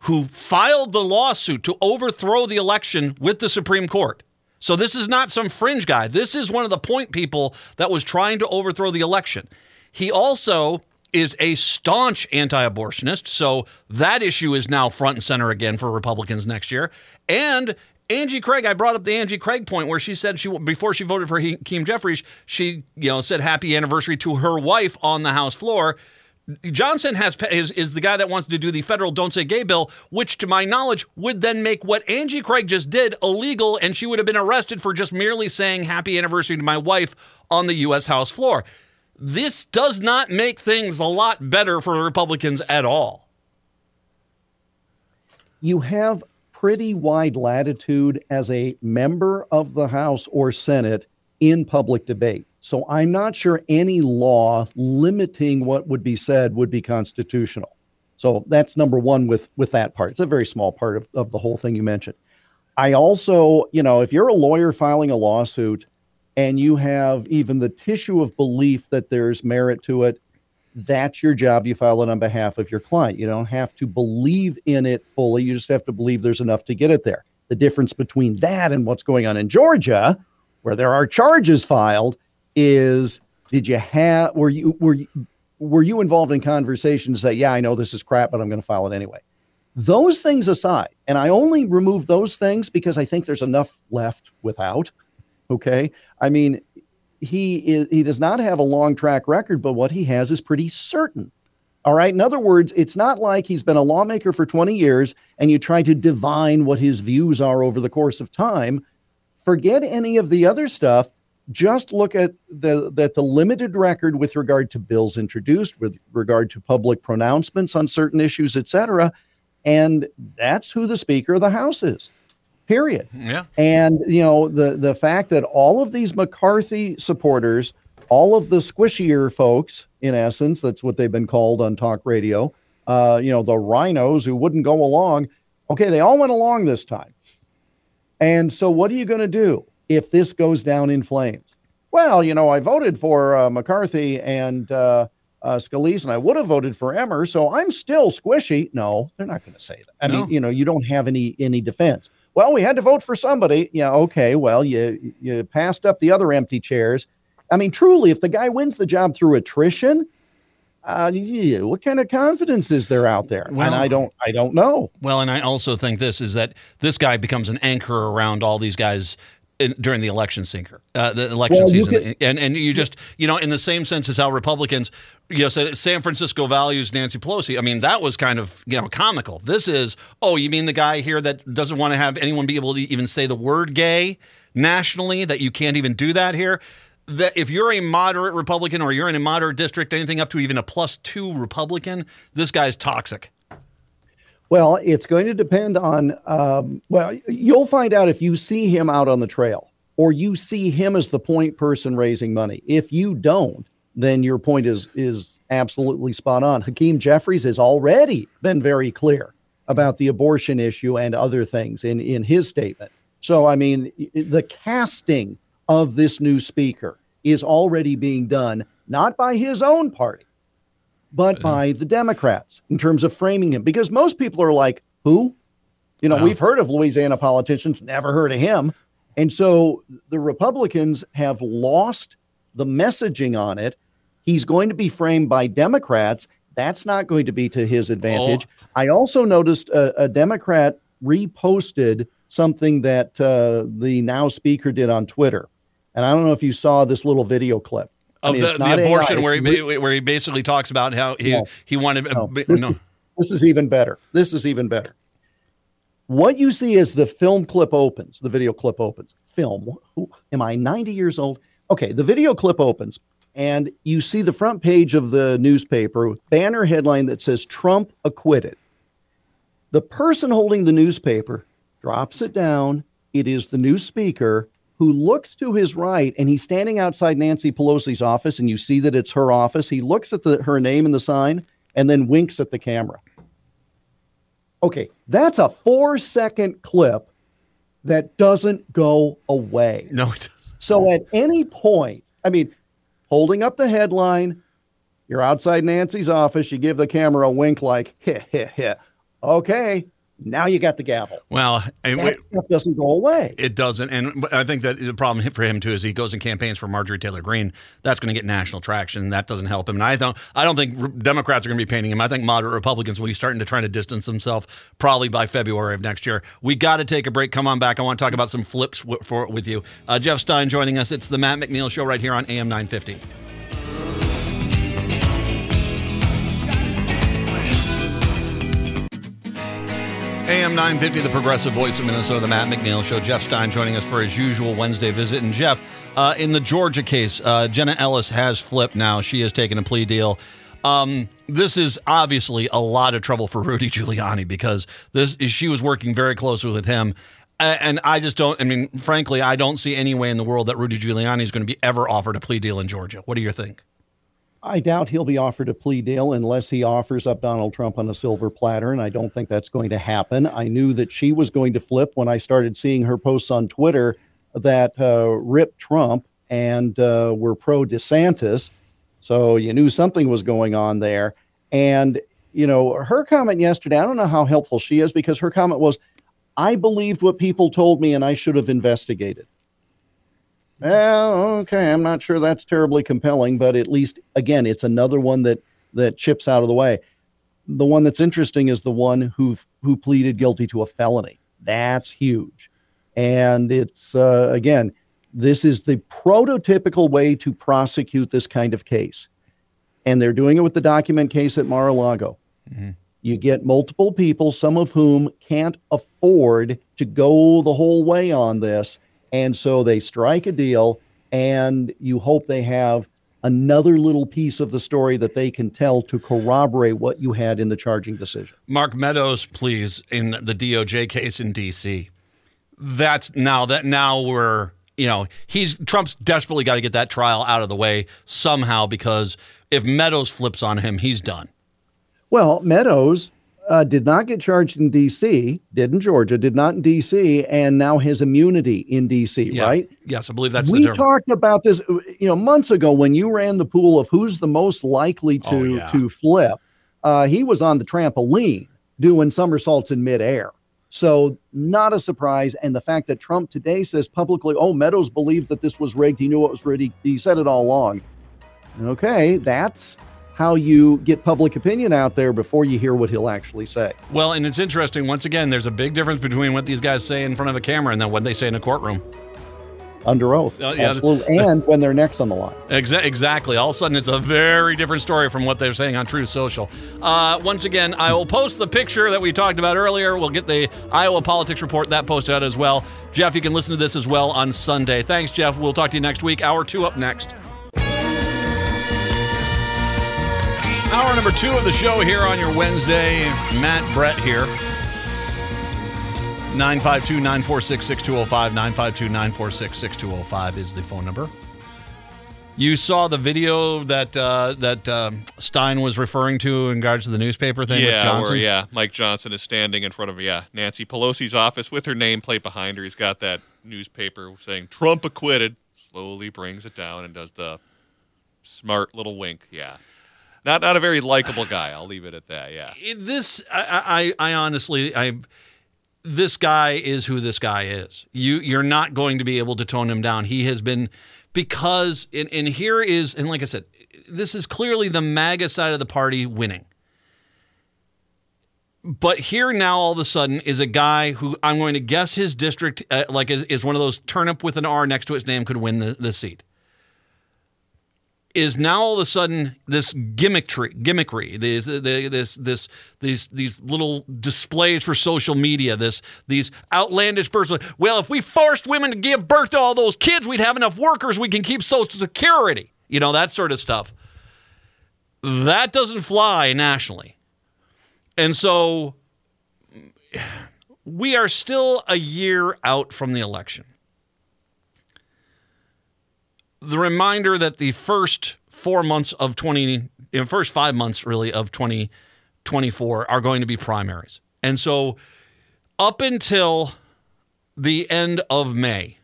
who filed the lawsuit to overthrow the election with the Supreme Court. So this is not some fringe guy. This is one of the point people that was trying to overthrow the election. He also is a staunch anti-abortionist, so that issue is now front and center again for Republicans next year. And Angie Craig, I brought up the Angie Craig point where she said she before she voted for Hakeem Jeffries, she you know said happy anniversary to her wife on the House floor. Johnson has is, is the guy that wants to do the federal "Don't Say Gay" bill, which, to my knowledge, would then make what Angie Craig just did illegal, and she would have been arrested for just merely saying "Happy Anniversary" to my wife on the U.S. House floor. This does not make things a lot better for Republicans at all. you have pretty wide latitude as a member of the House or Senate in public debate. So I'm not sure any law limiting what would be said would be constitutional. So that's number one with with that part. It's a very small part of, of the whole thing you mentioned. I also, you know, if you're a lawyer filing a lawsuit and you have even the tissue of belief that there's merit to it, that's your job. You file it on behalf of your client. You don't have to believe in it fully. You just have to believe there's enough to get it there. The difference between that and what's going on in Georgia, where there are charges filed, is did you have were you were you were you involved in conversations that yeah, I know this is crap, but I'm going to file it anyway? Those things aside, and I only remove those things because I think there's enough left without. Okay. I mean, he is he does not have a long track record, but what he has is pretty certain. All right. In other words, it's not like he's been a lawmaker for 20 years and you try to divine what his views are over the course of time. Forget any of the other stuff. Just look at the that the limited record with regard to bills introduced, with regard to public pronouncements on certain issues, etc., And that's who the Speaker of the House is. Period. Yeah. And you know the the fact that all of these McCarthy supporters all of the squishier folks, in essence, that's what they've been called on talk radio, uh, you know, the RINOs who wouldn't go along. Okay, they all went along this time. And so, what are you going to do if this goes down in flames? Well, you know, I voted for uh, McCarthy and uh, uh, Scalise, and I would have voted for Emmer, so I'm still squishy. No, they're not going to say that. I No. mean, you know, you don't have any any defense. Well, we had to vote for somebody. Yeah, okay. Well, you you passed up the other empty chairs. I mean, truly, if the guy wins the job through attrition, uh, yeah, what kind of confidence is there out there? Well- and I don't, I don't know. Well, and I also think this is that this guy becomes an anchor around all these guys in, during the election sinker, uh, the election Well, season, could- and and you just you know in the same sense as how Republicans, you know, said San Francisco values Nancy Pelosi. I mean, that was kind of you know comical. This is oh, you mean the guy here that doesn't want to have anyone be able to even say the word gay nationally? That you can't even do that here. That if you're a moderate Republican or you're in a moderate district, anything up to even a plus two Republican, this guy's toxic. Well, it's going to depend on. Um, well, you'll find out if you see him out on the trail or you see him as the point person raising money. If you don't, then your point is is absolutely spot on. Hakeem Jeffries has already been very clear about the abortion issue and other things in in his statement. So, I mean, the casting of this new speaker is already being done not by his own party but by the Democrats in terms of framing him. Because most people are like, who? You know, we've heard of Louisiana politicians, never heard of him. And so the Republicans have lost the messaging on it. He's going to be framed by Democrats. That's not going to be to his advantage. I also noticed a, a Democrat reposted something that uh, the now speaker did on Twitter. And I don't know if you saw this little video clip. I of mean, the, the not AI, abortion where he, re- where he basically talks about how he No. he wanted no, this no. is this is even better. This is even better. What you see as the film clip opens, the video clip opens. Film. Who- Am I 90 years old? Okay, the video clip opens, and you see the front page of the newspaper banner headline that says Trump acquitted. The person holding the newspaper drops it down. It is the new speaker who looks to his right and he's standing outside Nancy Pelosi's office and you see that it's her office. He looks at the, her name in the sign and then winks at the camera. Okay, that's a 4 second clip that doesn't go away. no it doesn't. So at any point, I mean, holding up the headline, you're outside Nancy's office, you give the camera a wink like, heh, heh, heh. Okay, now you got the gavel. well That wait, stuff doesn't go away. it doesn't and I think that the problem for him too is he goes and campaigns for Marjorie Taylor Greene. That's going to get national traction. That doesn't help him. And I don't I don't think Democrats are going to be painting him. I think moderate Republicans will be starting to try to distance themselves probably by February of next year. We got to take a break. Come on back. I want to talk about some flips w- for with you. Uh, Jeff Stein joining us. It's the Matt McNeil show right here on AM 950 AM 950, the progressive voice of Minnesota, the Matt McNeil Show. Jeff Stein joining us for his usual Wednesday visit. And Jeff, uh, in the Georgia case, uh, Jenna Ellis has flipped now. She has taken a plea deal. Um, this is obviously a lot of trouble for Rudy Giuliani because this she was working very closely with him. And I just don't, I mean, frankly, I don't see any way in the world that Rudy Giuliani is going to be ever offered a plea deal in Georgia. What do you think? I doubt he'll be offered a plea deal unless he offers up Donald Trump on a silver platter, and I don't think that's going to happen. I knew that she was going to flip when I started seeing her posts on Twitter that uh, ripped Trump and uh, were pro DeSantis. So you knew something was going on there. And, you know, her comment yesterday, I don't know how helpful she is because her comment was, I believed what people told me and I should have investigated. Well, okay, I'm not sure that's terribly compelling, but at least again, it's another one that that chips out of the way. The one that's interesting is the one who who pleaded guilty to a felony. That's huge, and it's uh, again, this is the prototypical way to prosecute this kind of case, and they're doing it with the document case at Mar-a-Lago. You get multiple people, some of whom can't afford to go the whole way on this. And so they strike a deal, and you hope they have another little piece of the story that they can tell to corroborate what you had in the charging decision. Mark Meadows, please, in the DOJ case in D.C. That's now that now we're you know, he's Trump's desperately got to get that trial out of the way somehow because if Meadows flips on him, he's done. Well, Meadows uh, did not get charged in D.C., did in Georgia, did not in D.C., and now has immunity in D.C., Yeah. right? Yes, I believe that's we talked about this, uh, you know, months ago when you ran the pool of who's the most likely to Oh, yeah. to flip. Uh, he was on the trampoline doing somersaults in midair. So not a surprise. And the fact that Trump today says publicly, "Oh, Meadows believed that this was rigged. He knew it was rigged. He, he said it all along." Okay, that's how you get public opinion out there before you hear what he'll actually say. Well, and it's interesting. Once again, there's a big difference between what these guys say in front of a camera and then what they say in a courtroom. Under oath, Uh, yeah. absolutely, and when their neck's on the line. Exa- exactly. All of a sudden, it's a very different story from what they're saying on Truth Social. Uh, once again, I will post the picture that we talked about earlier. We'll get the Iowa politics report that posted out as well. Jeff, you can listen to this as well on Sunday. Thanks, Jeff. We'll talk to you next week. Hour two up next. Hour number two of the show here on your Wednesday. Matt Brett here. 952 946 6205. 952 946 6205 is the phone number. You saw the video that uh, that um Stein was referring to in regards to the newspaper thing with Yeah, Johnson. where yeah, Mike Johnson is standing in front of yeah Nancy Pelosi's office with her nameplate behind her. He's got that newspaper saying Trump acquitted. Slowly brings it down and does the smart little wink. Yeah, not not a very likable guy. I'll leave it at that. Yeah. This I, I I honestly I this guy is who this guy is. You you're not going to be able to tone him down. He has been because and, and here is and like I said, this is clearly the MAGA side of the party winning. But here now, all of a sudden, is a guy who I'm going to guess his district, uh, like, is, is one of those turnip with an R next to his name, could win the, the seat. Is now all of a sudden this gimmickry, gimmickry, this, this, this, these, these little displays for social media, this, these outlandish births. Well, if we forced women to give birth to all those kids, we'd have enough workers. We can keep Social Security. You know that sort of stuff. That doesn't fly nationally. And so we are still a year out from the election. The reminder that the first four months of 20, you know, first five months really of 2024 are going to be primaries. And so up until the end of May,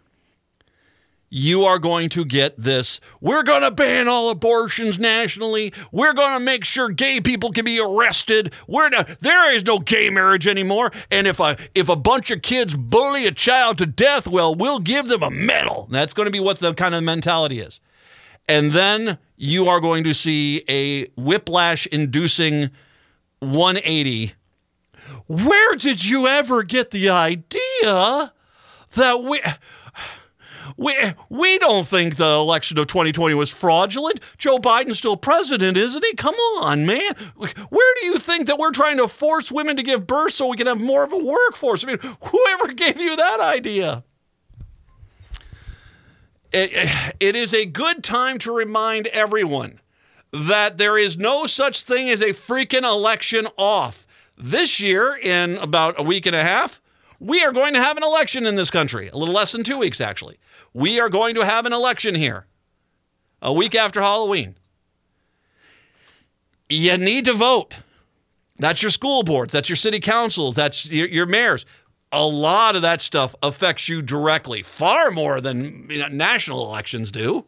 you are going to get this. We're going to ban all abortions nationally. We're going to make sure gay people can be arrested. We're not, there is no gay marriage anymore. And if a if a bunch of kids bully a child to death, well, we'll give them a medal. That's going to be what the kind of mentality is. And then you are going to see a whiplash inducing 180. Where did you ever get the idea that we we, we don't think the election of 2020 was fraudulent. Joe Biden's still president, isn't he? Come on, man. Where do you think that we're trying to force women to give birth so we can have more of a workforce? I mean, whoever gave you that idea? It, it is a good time to remind everyone that there is no such thing as a freaking election off. This year, in about a week and a half, we are going to have an election in this country. A little less than two weeks, actually. We are going to have an election here a week after Halloween. You need to vote. That's your school boards, that's your city councils, that's your, your mayors. A lot of that stuff affects you directly, far more than you know, national elections do.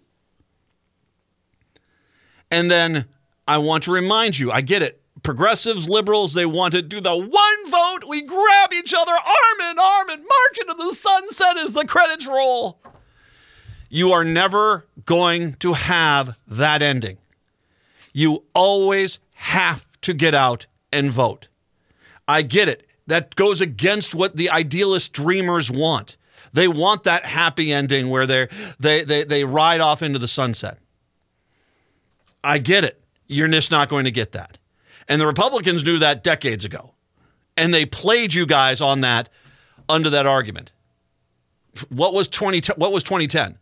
And then I want to remind you I get it. Progressives, liberals, they want to do the one vote. We grab each other arm in arm and march into the sunset as the credits roll. You are never going to have that ending. You always have to get out and vote. I get it. That goes against what the idealist dreamers want. They want that happy ending where they they they they ride off into the sunset. I get it. You're just not going to get that. And the Republicans knew that decades ago. And they played you guys on that under that argument. What was 20 what was 2010?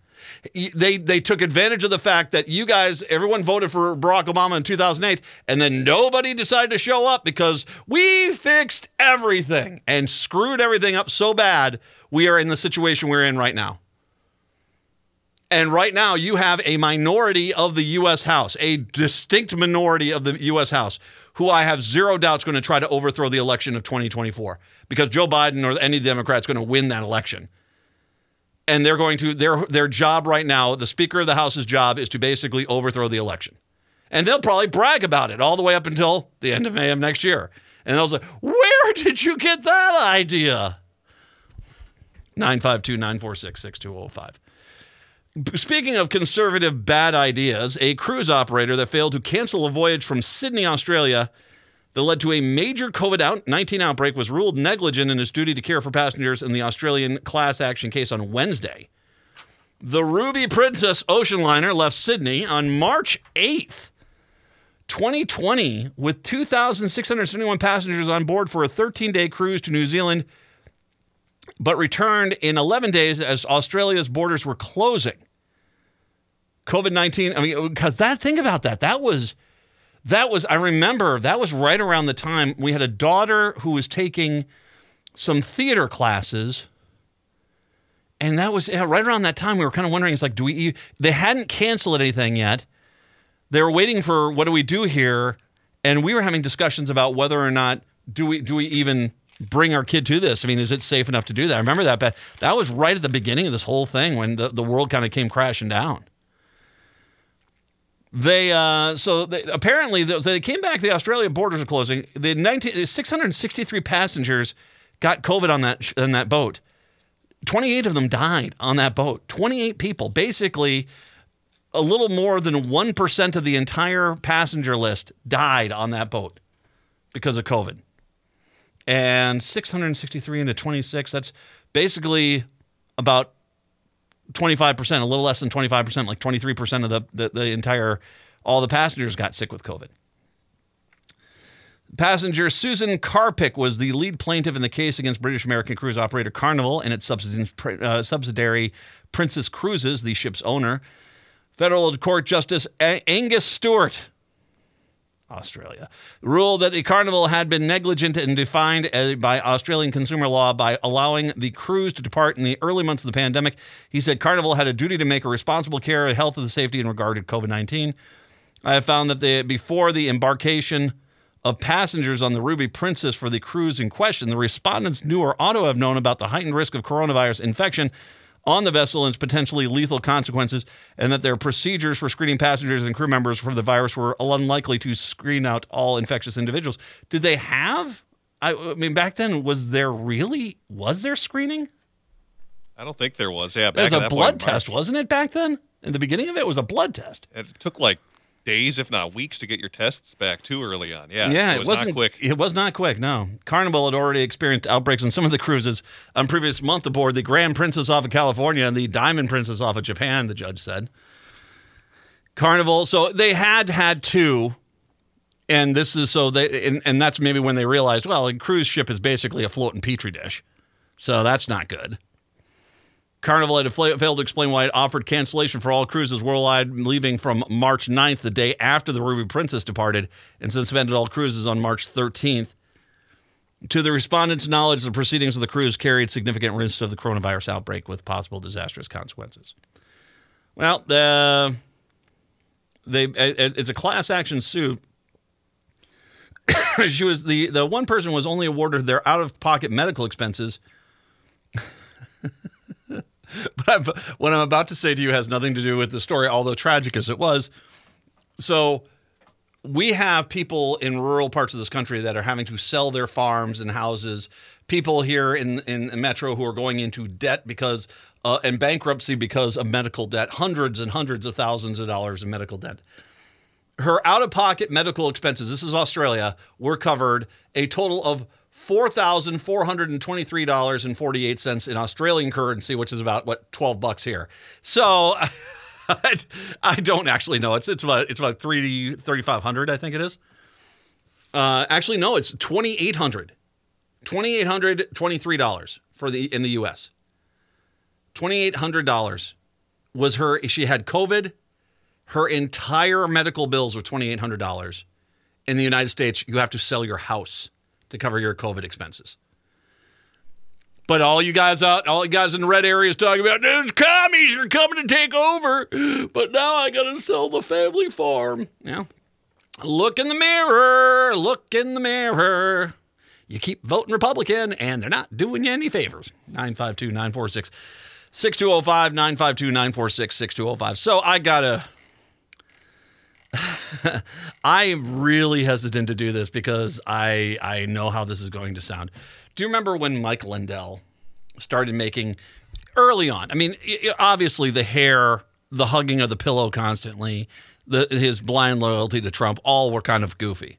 They they took advantage of the fact that you guys everyone voted for Barack Obama in 2008 and then nobody decided to show up because we fixed everything and screwed everything up so bad we are in the situation we're in right now. And right now, you have a minority of the U.S. House, a distinct minority of the U.S. House, who I have zero doubts going to try to overthrow the election of 2024 because Joe Biden or any Democrat's going to win that election. And they're going to their their job right now, the Speaker of the House's job is to basically overthrow the election. And they'll probably brag about it all the way up until the end of May of next year. And they'll say, Where did you get that idea? 952 946 6205. Speaking of conservative bad ideas, a cruise operator that failed to cancel a voyage from Sydney, Australia, that led to a major COVID 19 outbreak was ruled negligent in his duty to care for passengers in the Australian class action case on Wednesday. The Ruby Princess ocean liner left Sydney on March 8th, 2020, with 2,671 passengers on board for a 13 day cruise to New Zealand, but returned in 11 days as Australia's borders were closing. COVID 19, I mean, because that, think about that. That was, that was, I remember that was right around the time we had a daughter who was taking some theater classes. And that was yeah, right around that time we were kind of wondering, it's like, do we, they hadn't canceled anything yet. They were waiting for what do we do here? And we were having discussions about whether or not do we, do we even bring our kid to this? I mean, is it safe enough to do that? I remember that, but that was right at the beginning of this whole thing when the, the world kind of came crashing down. They uh, so they, apparently they, they came back. The Australia borders are closing. The 19, 663 passengers got COVID on that on that boat. 28 of them died on that boat. 28 people, basically a little more than 1% of the entire passenger list died on that boat because of COVID. And 663 into 26, that's basically about 25%, a little less than 25%, like 23% of the, the, the entire, all the passengers got sick with COVID. Passenger Susan Karpik was the lead plaintiff in the case against British American cruise operator Carnival and its uh, subsidiary Princess Cruises, the ship's owner. Federal Court Justice Angus Stewart, Australia, ruled that the Carnival had been negligent and defined uh, by Australian consumer law by allowing the cruise to depart in the early months of the pandemic. He said Carnival had a duty to make a responsible care of health and the safety in regard to COVID 19. I have found that before the embarkation of passengers on the Ruby Princess for the cruise in question, the respondents knew or ought to have known about the heightened risk of coronavirus infection on the vessel and its potentially lethal consequences, and that their procedures for screening passengers and crew members for the virus were unlikely to screen out all infectious individuals. Did they have? I, I mean, back then, was there really was there screening? I don't think there was. Yeah, It back was at a point blood in test, wasn't it? Back then, in the beginning of it, it was a blood test. It took like days, if not weeks, to get your tests back too early on. Yeah, Yeah, it was wasn't not quick. It was not quick. No, Carnival had already experienced outbreaks on some of the cruises on previous month aboard the Grand Princess off of California and the Diamond Princess off of Japan. The judge said. Carnival, so they had had two, and this is so they and, and that's maybe when they realized, well, a cruise ship is basically a floating petri dish, so that's not good. Carnival had failed to explain why it offered cancellation for all cruises worldwide leaving from March 9th, the day after the Ruby Princess departed, and suspended all cruises on March 13th. To the respondents' knowledge, the proceedings of the cruise carried significant risks of the coronavirus outbreak with possible disastrous consequences. Well, the they it's a class action suit. she was the the one person was only awarded their out of pocket medical expenses but I'm, what I'm about to say to you has nothing to do with the story, although tragic as it was. So, we have people in rural parts of this country that are having to sell their farms and houses. People here in in metro who are going into debt because uh, and bankruptcy because of medical debt, hundreds and hundreds of thousands of dollars in medical debt. Her out of pocket medical expenses, this is Australia, were covered a total of $4,423.48 in Australian currency, which is about what 12 bucks here. So I, don't actually know. It's it's about it's about 3 3500 I think it is. Uh, actually no, it's 2800. $2823 for the in the US. $2800 was her she had COVID. Her entire medical bills were $2800. In the United States, you have to sell your house to cover your COVID expenses. But all you guys out, all you guys in the red areas talking about those commies are coming to take over. But now I got to sell the family farm. Yeah. Look in the mirror. Look in the mirror. You keep voting Republican, and they're not doing you any favors. 952 946 6205 952 946 6205. So I got to. I am really hesitant to do this because I I know how this is going to sound. Do you remember when Mike Lindell started making early on? I mean, obviously the hair, the hugging of the pillow constantly, the his blind loyalty to Trump, all were kind of goofy.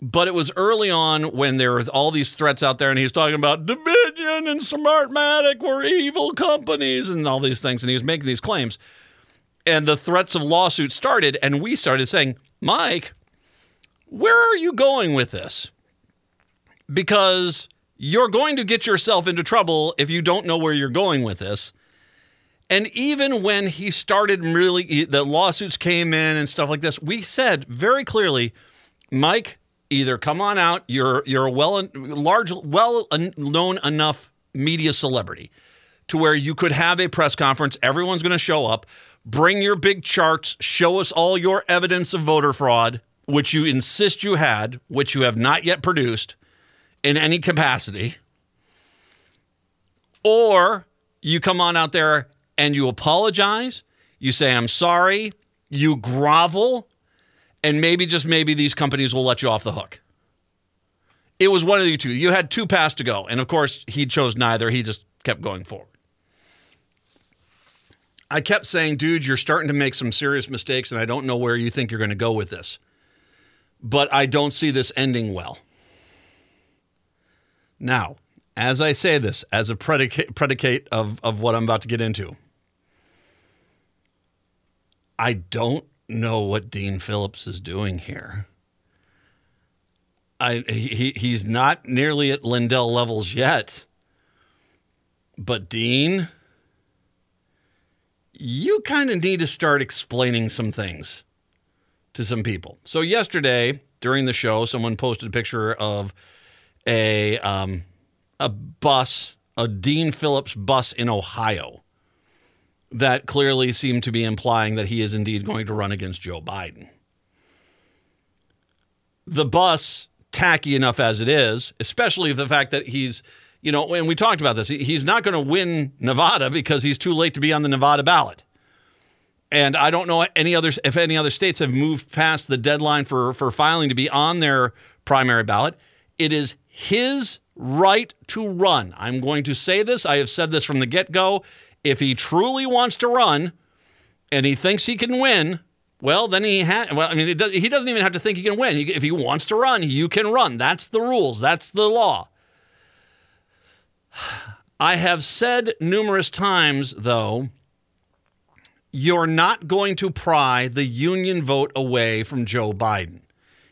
But it was early on when there were all these threats out there, and he was talking about Dominion and Smartmatic were evil companies and all these things, and he was making these claims and the threats of lawsuits started, and we started saying, Mike, where are you going with this? Because you're going to get yourself into trouble if you don't know where you're going with this. And even when he started really, the lawsuits came in and stuff like this, we said very clearly, Mike, either come on out, you're you're a well large, well known enough media celebrity to where you could have a press conference, everyone's going to show up, bring your big charts, show us all your evidence of voter fraud, which you insist you had, which you have not yet produced in any capacity. Or you come on out there and you apologize, you say, I'm sorry, you grovel, and maybe just maybe these companies will let you off the hook. It was one of the two. You had two paths to go. And of course, he chose neither. He just kept going forward. I kept saying, dude, you're starting to make some serious mistakes, and I don't know where you think you're going to go with this. But I don't see this ending well. Now, as I say this, as a predicate, predicate of, of what I'm about to get into, I don't know what Dean Phillips is doing here. I he he's not nearly at Lindell levels yet. But Dean, you kind of need to start explaining some things to some people. So yesterday during the show, someone posted a picture of a um, a bus, a Dean Phillips bus in Ohio, that clearly seemed to be implying that he is indeed going to run against Joe Biden. The bus, tacky enough as it is, especially the fact that he's, you know, and we talked about this, he's not going to win Nevada because he's too late to be on the Nevada ballot. And I don't know any others if any other states have moved past the deadline for for filing to be on their primary ballot. It is his right to run. I'm going to say this. I have said this from the get-go. If he truly wants to run and he thinks he can win, well, then he ha- well, I mean, does, he doesn't even have to think he can win. If he wants to run, you can run. That's the rules. That's the law. I have said numerous times, though, you're not going to pry the union vote away from Joe Biden.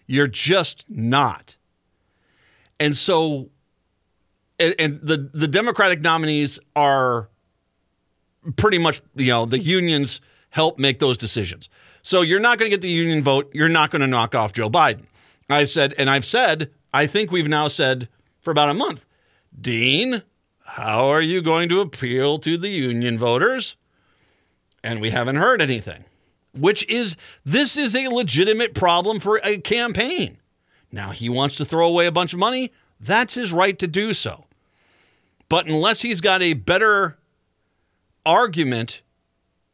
You're just not. And so, and, and the, the Democratic nominees are pretty much, you know, the unions help make those decisions. So you're not going to get the union vote. You're not going to knock off Joe Biden. I said, and I've said, I think we've now said for about a month, Dean, how are you going to appeal to the union voters? And we haven't heard anything, which is, this is a legitimate problem for a campaign. Now, he wants to throw away a bunch of money. That's his right to do so. But unless he's got a better argument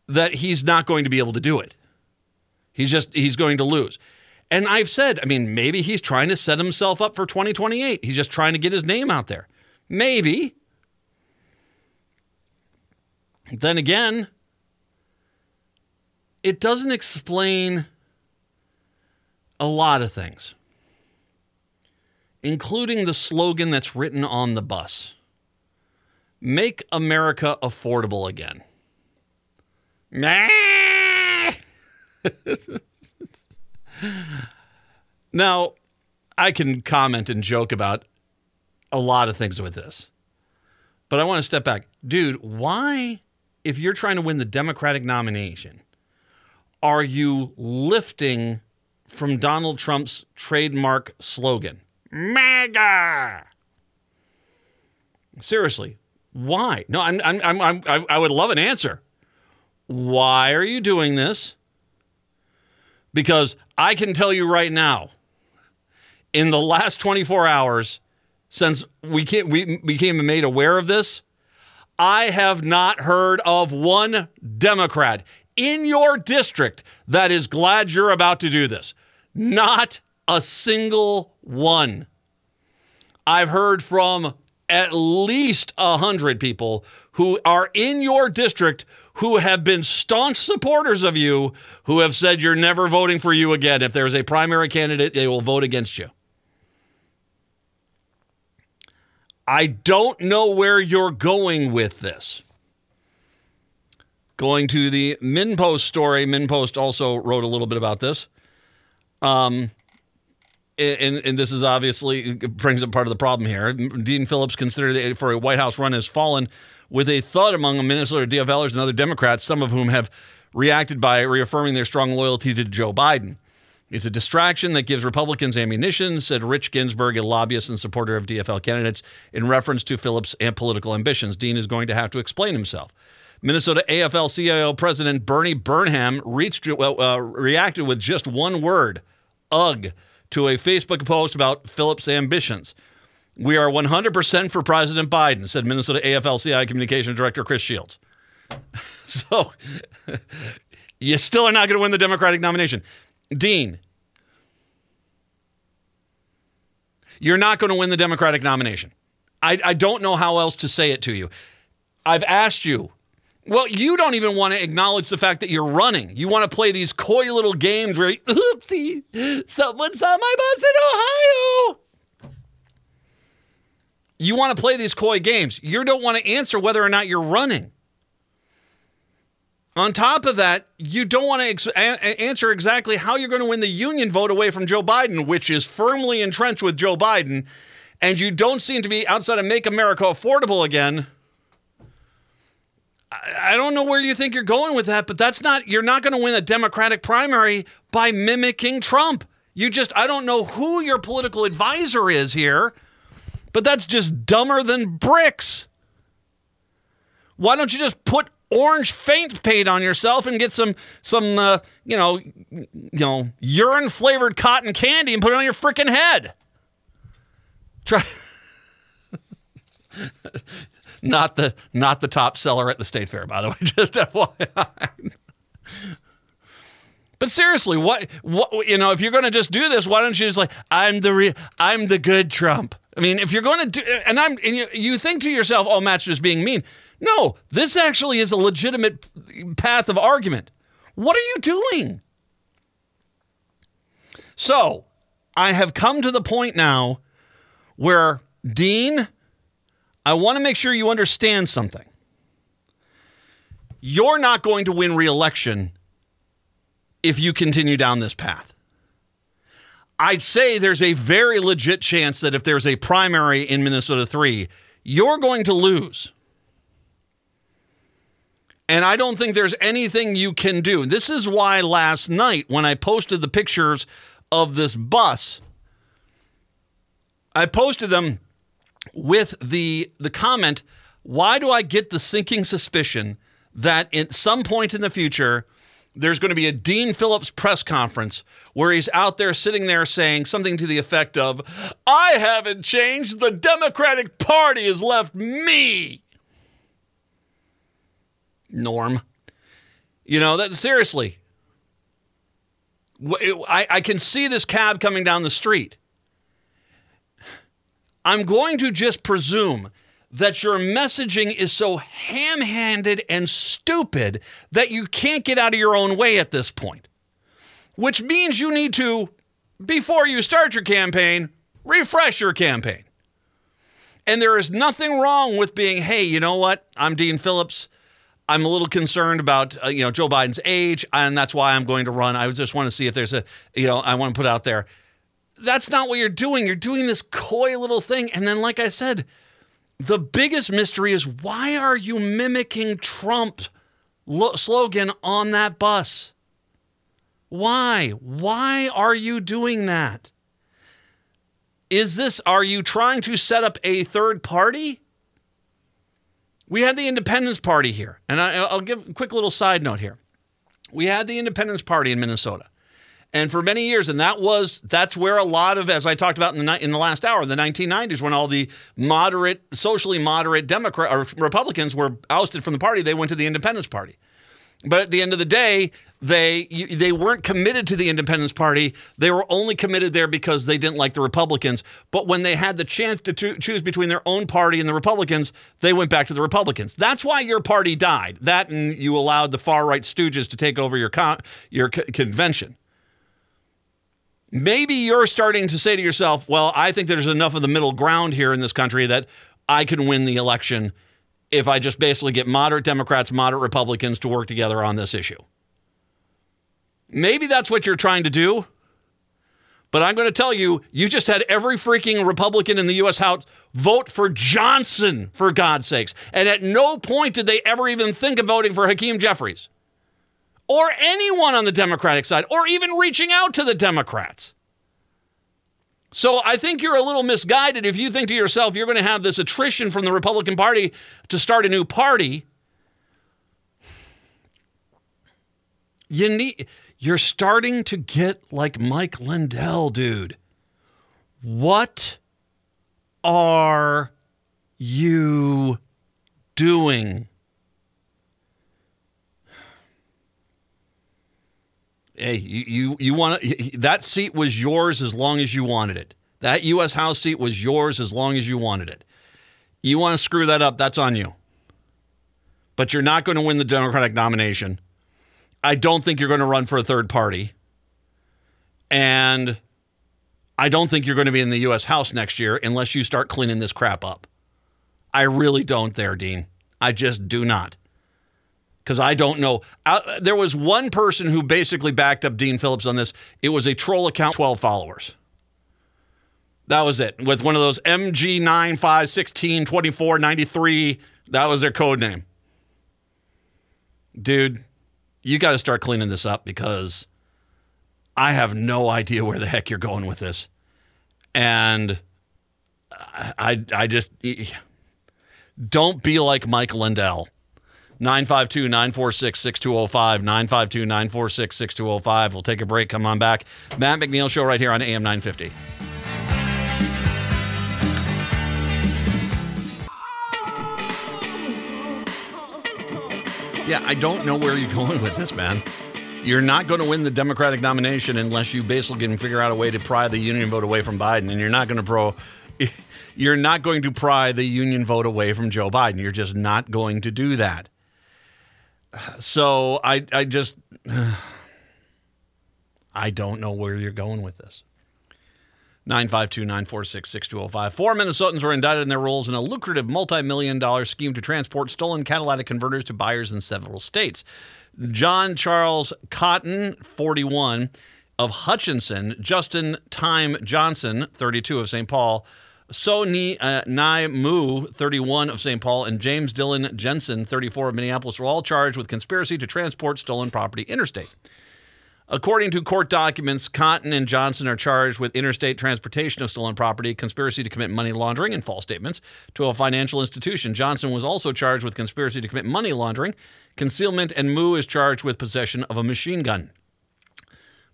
that he's not going to be able to do it. He's just he's going to lose. And I've said, I mean, maybe he's trying to set himself up for 2028. He's just trying to get his name out there. Maybe. Then again, it doesn't explain a lot of things, including the slogan that's written on the bus Make America affordable again. Now, I can comment and joke about a lot of things with this, but I want to step back. Dude, why, if you're trying to win the Democratic nomination, are you lifting from Donald Trump's trademark slogan, MAGA? Seriously, why? No, I'm, I'm, I'm, I'm, I I would love an answer. Why are you doing this? Because I can tell you right now, in the last 24 hours, since we, we became made aware of this, I have not heard of one Democrat in your district that is glad you're about to do this. Not a single one. I've heard from at least a hundred people who are in your district who have been staunch supporters of you who have said you're never voting for you again. If there's a primary candidate, they will vote against you. I don't know where you're going with this. Going to the MinnPost story, MinnPost also wrote a little bit about this. Um, and, and this is obviously brings up part of the problem here. Dean Phillips considered for a White House run has fallen with a thud among Minnesota DFLers and other Democrats, some of whom have reacted by reaffirming their strong loyalty to Joe Biden. It's a distraction that gives Republicans ammunition, said Rich Ginsburg, a lobbyist and supporter of DFL candidates, in reference to Phillips' political ambitions. Dean is going to have to explain himself. Minnesota AFL CIO President Bernie Burnham reached, uh, reacted with just one word, ugh, to a Facebook post about Phillips' ambitions. We are 100% for President Biden, said Minnesota AFL CIO Communications Director Chris Shields. so you still are not going to win the Democratic nomination. Dean, you're not going to win the Democratic nomination. I, I don't know how else to say it to you. I've asked you. Well, you don't even want to acknowledge the fact that you're running. You want to play these coy little games where, oopsie, someone saw my bus in Ohio. You want to play these coy games. You don't want to answer whether or not you're running. On top of that, you don't want to ex- a- answer exactly how you're going to win the union vote away from Joe Biden, which is firmly entrenched with Joe Biden, and you don't seem to be outside of Make America Affordable again. I, I don't know where you think you're going with that, but that's not, you're not going to win a Democratic primary by mimicking Trump. You just, I don't know who your political advisor is here, but that's just dumber than bricks. Why don't you just put orange faint paint on yourself and get some some uh, you know you know urine flavored cotton candy and put it on your freaking head. Try not the not the top seller at the state fair, by the way. Just FYI. But seriously, what what you know, if you're going to just do this, why don't you just like I'm the re- I'm the good Trump. I mean, if you're going to do, and I'm, and you, you think to yourself, "Oh, Matt's just being mean." No, this actually is a legitimate path of argument. What are you doing? So, I have come to the point now where, Dean, I want to make sure you understand something. You're not going to win re election if you continue down this path. I'd say there's a very legit chance that if there's a primary in Minnesota 3, you're going to lose. And I don't think there's anything you can do. This is why last night, when I posted the pictures of this bus, I posted them with the, the comment why do I get the sinking suspicion that at some point in the future, there's going to be a Dean Phillips press conference where he's out there sitting there saying something to the effect of, I haven't changed. The Democratic Party has left me. Norm. You know, that seriously. I, I can see this cab coming down the street. I'm going to just presume that your messaging is so ham handed and stupid that you can't get out of your own way at this point. Which means you need to, before you start your campaign, refresh your campaign. And there is nothing wrong with being, hey, you know what? I'm Dean Phillips. I'm a little concerned about uh, you know Joe Biden's age, and that's why I'm going to run. I just want to see if there's a you know I want to put out there. That's not what you're doing. You're doing this coy little thing, and then like I said, the biggest mystery is why are you mimicking Trump's lo- slogan on that bus? Why? Why are you doing that? Is this, are you trying to set up a third party? We had the Independence Party here, and I, I'll give a quick little side note here. We had the Independence Party in Minnesota, and for many years, and that was that's where a lot of, as I talked about in the in the last hour, the 1990s, when all the moderate, socially moderate Democrat or Republicans were ousted from the party, they went to the Independence Party. But at the end of the day, they they weren't committed to the Independence Party. They were only committed there because they didn't like the Republicans. But when they had the chance to choo- choose between their own party and the Republicans, they went back to the Republicans. That's why your party died. That and you allowed the far right stooges to take over your con- your co- convention. Maybe you're starting to say to yourself, "Well, I think there's enough of the middle ground here in this country that I can win the election." if I just basically get moderate Democrats, moderate Republicans to work together on this issue. Maybe that's what you're trying to do. But I'm going to tell you, you just had every freaking Republican in the U.S. House vote for Johnson, for God's sakes. And at no point did they ever even think of voting for Hakeem Jeffries or anyone on the Democratic side or even reaching out to the Democrats. So I think you're a little misguided if you think to yourself you're going to have this attrition from the Republican Party to start a new party. You need you're starting to get like Mike Lindell, dude. What are you doing? Hey, you you, you want that seat was yours as long as you wanted it. That U.S. House seat was yours as long as you wanted it. You want to screw that up, that's on you. But you're not going to win the Democratic nomination. I don't think you're going to run for a third party. And I don't think you're going to be in the U.S. House next year unless you start cleaning this crap up. I really don't, there, Dean. I just do not because I don't know. Uh, there was one person who basically backed up Dean Phillips on this. It was a troll account, 12 followers. That was it. With one of those MG9, 5, 16, 24, 93. That was their code name. Dude, you got to start cleaning this up because I have no idea where the heck you're going with this. And I, I, just don't be like Mike Lindell. 952 946 6205. 952 946 6205. We'll take a break. Come on back. Matt McNeil Show right here on AM 950. Yeah, I don't know where you're going with this, man. You're not going to win the Democratic nomination unless you basically can figure out a way to pry the union vote away from Biden. And you're not going to pro. You're not going to pry the union vote away from Joe Biden. You're just not going to do that. So I, I just, I don't know where you're going with this. 952 946 6205. Four Minnesotans were indicted in their roles in a lucrative multi million dollar scheme to transport stolen catalytic converters to buyers in several states. John Charles Cotton, 41, of Hutchinson, Justin Time Johnson, 32, of St. Paul, So Ni uh, Nai Mu, 31 of St. Paul, and James Dylan Jensen, 34 of Minneapolis, were all charged with conspiracy to transport stolen property interstate. According to court documents, Cotton and Johnson are charged with interstate transportation of stolen property, conspiracy to commit money laundering, and false statements to a financial institution. Johnson was also charged with conspiracy to commit money laundering, concealment, and Moo is charged with possession of a machine gun.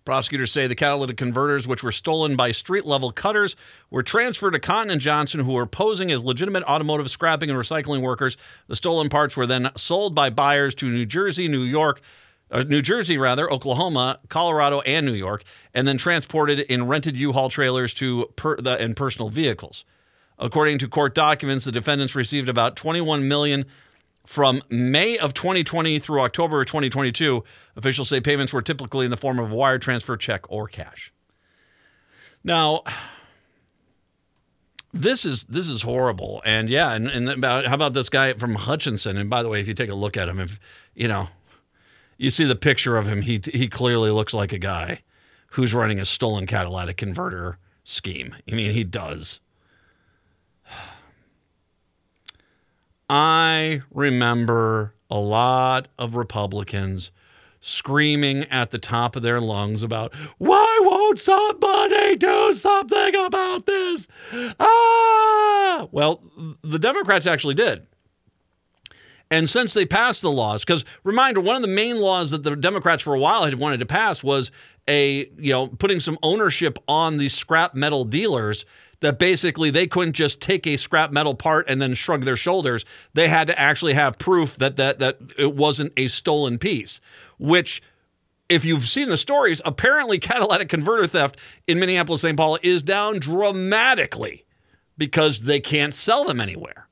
Prosecutors say the catalytic converters, which were stolen by street level cutters, were transferred to Cotton and Johnson, who were posing as legitimate automotive scrapping and recycling workers. The stolen parts were then sold by buyers to New Jersey, New York, Uh, New Jersey, rather, Oklahoma, Colorado, and New York, and then transported in rented U-Haul trailers to per, the, and personal vehicles. According to court documents, the defendants received about 21 million from May of 2020 through October of 2022. Officials say payments were typically in the form of a wire transfer, check, or cash. Now, this is this is horrible, and yeah, and, and about how about this guy from Hutchinson? And by the way, if you take a look at him, if you know you see the picture of him, he he clearly looks like a guy who's running a stolen catalytic converter scheme. I mean, he does. I remember a lot of Republicans screaming at the top of their lungs about why won't somebody do something about this? Ah! Well, the Democrats actually did. And since they passed the laws, because reminder, one of the main laws that the Democrats for a while had wanted to pass was a, you know, putting some ownership on these scrap metal dealers that basically they couldn't just take a scrap metal part and then shrug their shoulders. They had to actually have proof that that that it wasn't a stolen piece, which if you've seen the stories, apparently catalytic converter theft in Minneapolis, St. Paul is down dramatically because they can't sell them anywhere.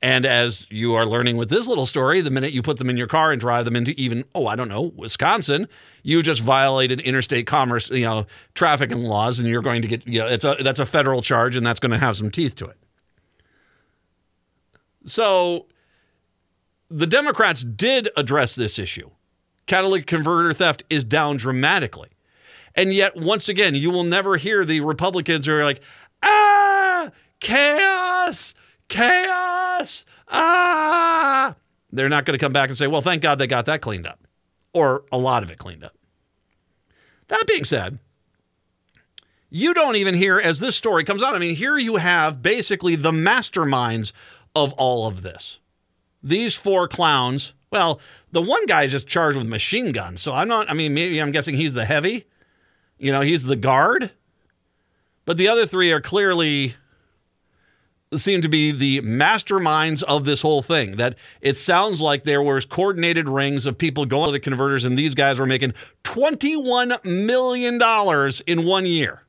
And as you are learning with this little story, the minute you put them in your car and drive them into even, oh, I don't know, Wisconsin, you just violated interstate commerce, you know, traffic and laws, and you're going to get, you know, it's a, that's a federal charge and that's going to have some teeth to it. So the Democrats did address this issue. Catalytic converter theft is down dramatically. And yet, once again, you will never hear the Republicans are like, ah, chaos, chaos, ah. They're not going to come back and say, well, thank God they got that cleaned up, or a lot of it cleaned up. That being said, you don't even hear, as this story comes out, I mean, here you have basically the masterminds of all of this. These four clowns, well, the one guy is just charged with machine guns. So I'm not, I mean, maybe I'm guessing he's the heavy, you know, he's the guard. But the other three are clearly seem to be the masterminds of this whole thing. That it sounds like there was coordinated rings of people going to the converters, and these guys were making $21 million in one year.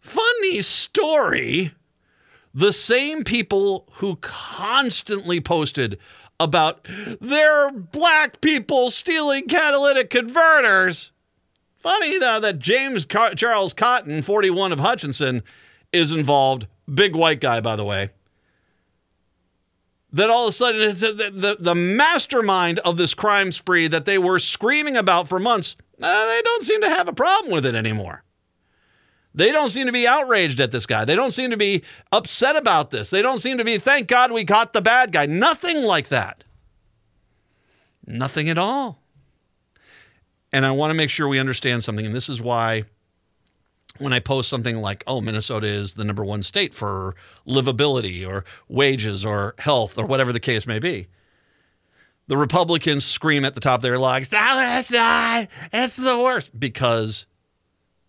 Funny story. The same people who constantly posted about there are black people stealing catalytic converters. Funny though that James Car- Charles Cotton, 41 of Hutchinson, is involved. Big white guy, by the way. That all of a sudden it's the, the, the mastermind of this crime spree that they were screaming about for months, uh, they don't seem to have a problem with it anymore. They don't seem to be outraged at this guy. They don't seem to be upset about this. They don't seem to be, thank God we caught the bad guy. Nothing like that. Nothing at all. And I want to make sure we understand something. And this is why when I post something like, oh, Minnesota is the number one state for livability or wages or health or whatever the case may be, the Republicans scream at the top of their lungs, no, that's not, it's the worst, because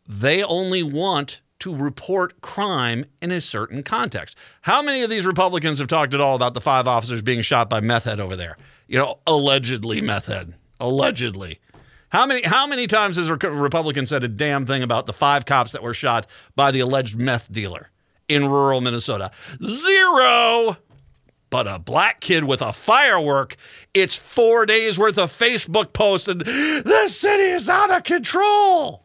they only want to report crime in a certain context. How many of these Republicans have talked at all about the five officers being shot by meth head over there? You know, allegedly meth head. Allegedly. How many how many times has a Republican said a damn thing about the five cops that were shot by the alleged meth dealer in rural Minnesota? Zero. But a black kid with a firework, it's four days worth of Facebook posts and the city is out of control.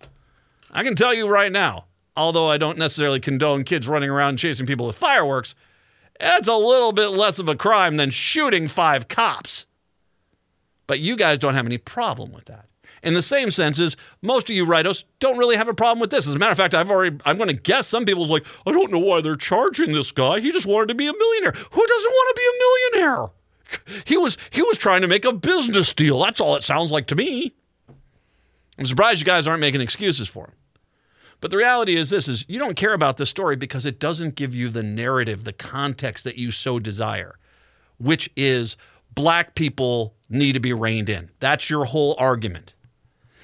I can tell you right now, although I don't necessarily condone kids running around chasing people with fireworks, it's a little bit less of a crime than shooting five cops. But you guys don't have any problem with that. In the same sense most of you writos don't really have a problem with this. As a matter of fact, I've already I'm going to guess some people's like, I don't know why they're charging this guy. He just wanted to be a millionaire. Who doesn't want to be a millionaire? He was he was trying to make a business deal. That's all it sounds like to me. I'm surprised you guys aren't making excuses for him. But the reality is this is you don't care about this story because it doesn't give you the narrative, the context that you so desire, which is black people need to be reined in. That's your whole argument.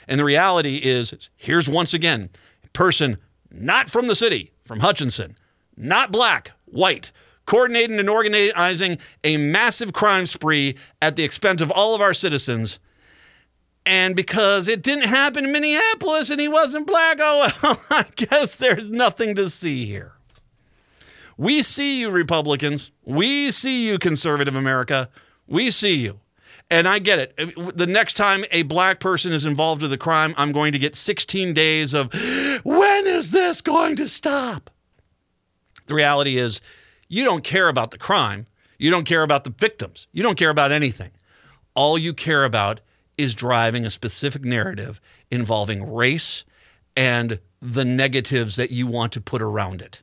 And the reality is here's once again a person not from the city, from Hutchinson, not black, white, coordinating and organizing a massive crime spree at the expense of all of our citizens and because it didn't happen in Minneapolis and he wasn't black, oh, well, I guess there's nothing to see here. We see you, Republicans. We see you, conservative America. We see you. And I get it. Uh, the next time a black person is involved with a crime, I'm going to get 16 days of, when is this going to stop? The reality is, you don't care about the crime. You don't care about the victims. You don't care about anything. All you care about is driving a specific narrative involving race and the negatives that you want to put around it.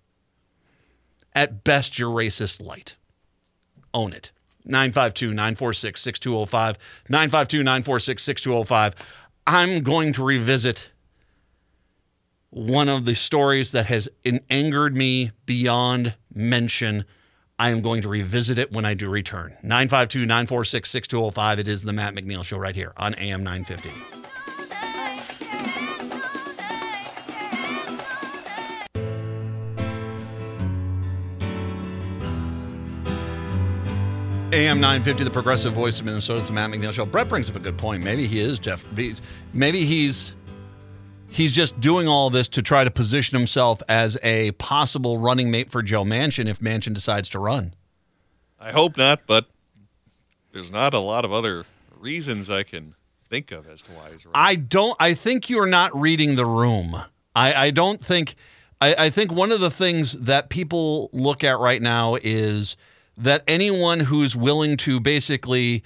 At best, you're racist light. Own it. 952 946 6205. 952 946 6205. I'm going to revisit one of the stories that has angered me beyond mention. I am going to revisit it when I do return. 952 946 6205. It is the Matt McNeil Show right here on AM 950. AM 950, the progressive voice of Minnesota. It's the Matt McNeil Show. Brett brings up a good point. Maybe he is Jeff. he's- Maybe he's he's just doing all this to try to position himself as a possible running mate for Joe Manchin if Manchin decides to run. I hope not, but there's not a lot of other reasons I can think of as to why he's running. I don't. I think you're not reading the room. I, I don't think. I, I think one of the things that people look at right now is that anyone who's willing to basically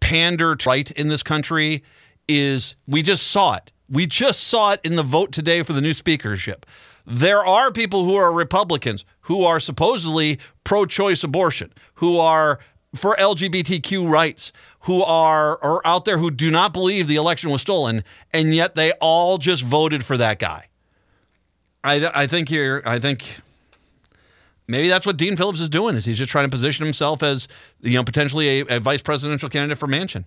pander to right in this country is. We just saw it. We just saw it in the vote today for the new speakership. There are people who are Republicans who are supposedly pro choice abortion, who are for LGBTQ rights, who are, are out there who do not believe the election was stolen, and yet they all just voted for that guy. I, I think you're, I think maybe that's what Dean Phillips is doing is he's just trying to position himself as you know potentially a, a vice presidential candidate for Manchin.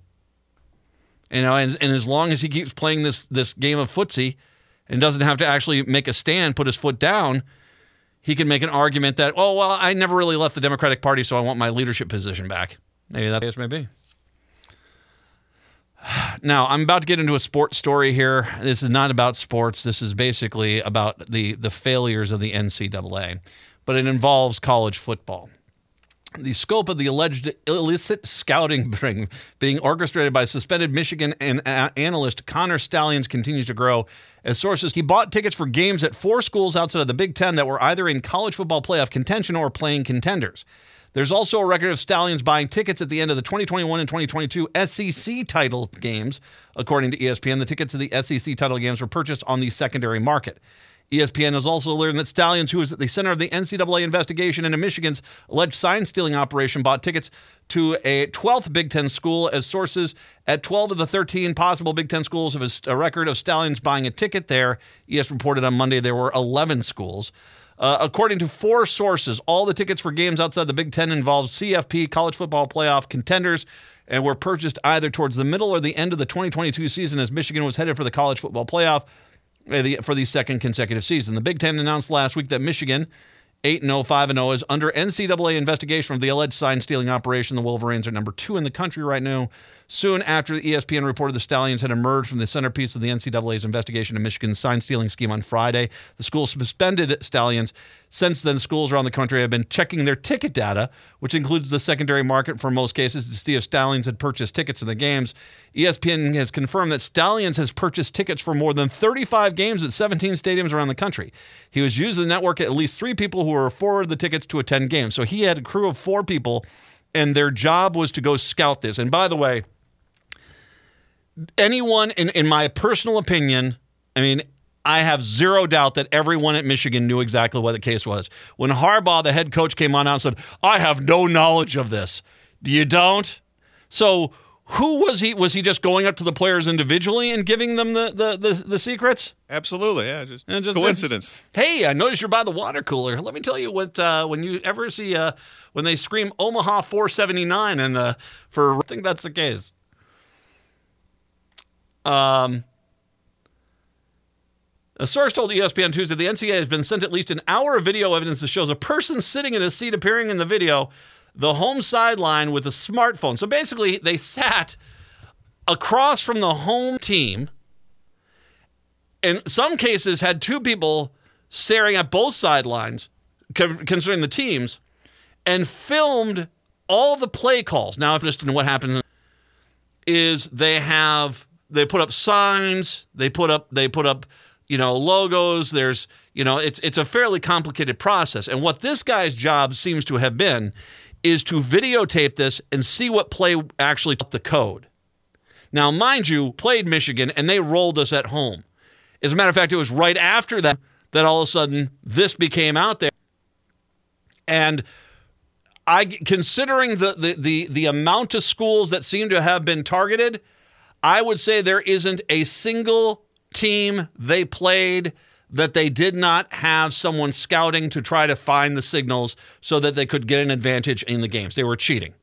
You know, and, and as long as he keeps playing this this game of footsie and doesn't have to actually make a stand, put his foot down, he can make an argument that, oh well, I never really left the Democratic Party, so I want my leadership position back. Maybe that case may be. Now, I'm about to get into a sports story here. This is not about sports. This is basically about the the failures of the NCAA, but it involves college football. The scope of the alleged illicit scouting ring being orchestrated by suspended Michigan and uh, analyst Connor Stalions continues to grow. As sources, he bought tickets for games at four schools outside of the Big Ten that were either in college football playoff contention or playing contenders. There's also a record of Stalions buying tickets at the end of the 2021 and 2022 SEC title games. According to ESPN, the tickets to the SEC title games were purchased on the secondary market. ESPN has also learned that Stalions, who is at the center of the NCAA investigation into Michigan's alleged sign stealing operation, bought tickets to a 12th Big Ten school. As sources at 12 of the 13 possible Big Ten schools have a record of Stalions buying a ticket there. ES reported on Monday there were 11 schools. Uh, according to four sources, all the tickets for games outside the Big Ten involved CFP college football playoff contenders and were purchased either towards the middle or the end of the 2022 season as Michigan was headed for the college football playoff Uh, for the second consecutive season. The Big Ten announced last week that Michigan, 8 0, 5 0, is under NCAA investigation of the alleged sign stealing operation. The Wolverines are number two in the country right now. Soon after E ESPN reported the Stalions had emerged from the centerpiece of the NCAA's investigation of Michigan's sign stealing scheme on Friday, the school suspended Stalions. Since then, schools around the country have been checking their ticket data, which includes the secondary market for most cases, to see if Stalions had purchased tickets to the games. ESPN has confirmed that Stalions has purchased tickets for more than 35 games at 17 stadiums around the country. He was using the network at least three people who were forwarded the tickets to attend games. So he had a crew of four people, and their job was to go scout this. And by the way, anyone, in, in my personal opinion, I mean, I have zero doubt that everyone at Michigan knew exactly what the case was. When Harbaugh, the head coach, came on out and said, I have no knowledge of this. You don't? So who was he? Was he just going up to the players individually and giving them the, the, the, the secrets? Absolutely, yeah, just, just- coincidence. Hey, I noticed you're by the water cooler. Let me tell you what. Uh, when you ever see uh, when they scream Omaha 479, and uh, for I think that's the case. Um, a source told ESPN Tuesday the NCAA has been sent at least an hour of video evidence that shows a person sitting in a seat appearing in the video, the home sideline with a smartphone. So basically, they sat across from the home team in some cases had two people staring at both sidelines co- concerning the teams and filmed all the play calls now if interested in what happened is they have they put up signs they put up they put up you know logos. There's you know it's it's a fairly complicated process. And what this guy's job seems to have been is to videotape this and see what play actually took the code. Now mind you played michigan and they rolled us at home. As a matter of fact, it was right after that that all of a sudden this became out there. And I considering the the the, the amount of schools that seem to have been targeted, I would say there isn't a single team they played that they did not have someone scouting to try to find the signals so that they could get an advantage in the games. They were cheating.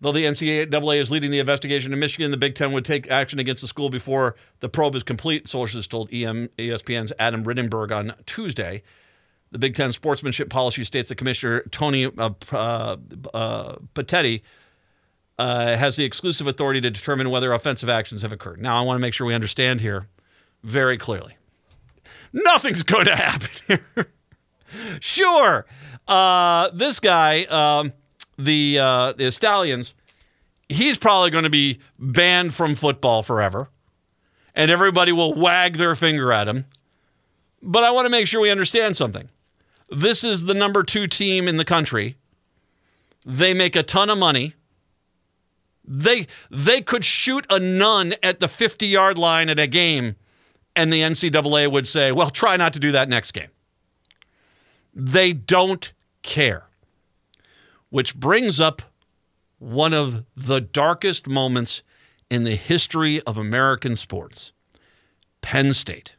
Though the NCAA is leading the investigation in Michigan, the Big Ten would take action against the school before the probe is complete, sources told ESPN's Adam Rittenberg on Tuesday. The Big Ten sportsmanship policy states that Commissioner Tony uh, uh, uh, Petitti uh, has the exclusive authority to determine whether offensive actions have occurred. Now, I want to make sure we understand here very clearly. Nothing's going to happen here. sure, uh, this guy, um, the uh, the Stalions, he's probably going to be banned from football forever, and everybody will wag their finger at him. But I want to make sure we understand something. This is the number two team in the country. They make a ton of money. They they could shoot a nun at the 50 yard line at a game, and the NCAA would say, well, try not to do that next game. They don't care. Which brings up one of the darkest moments in the history of American sports Penn State.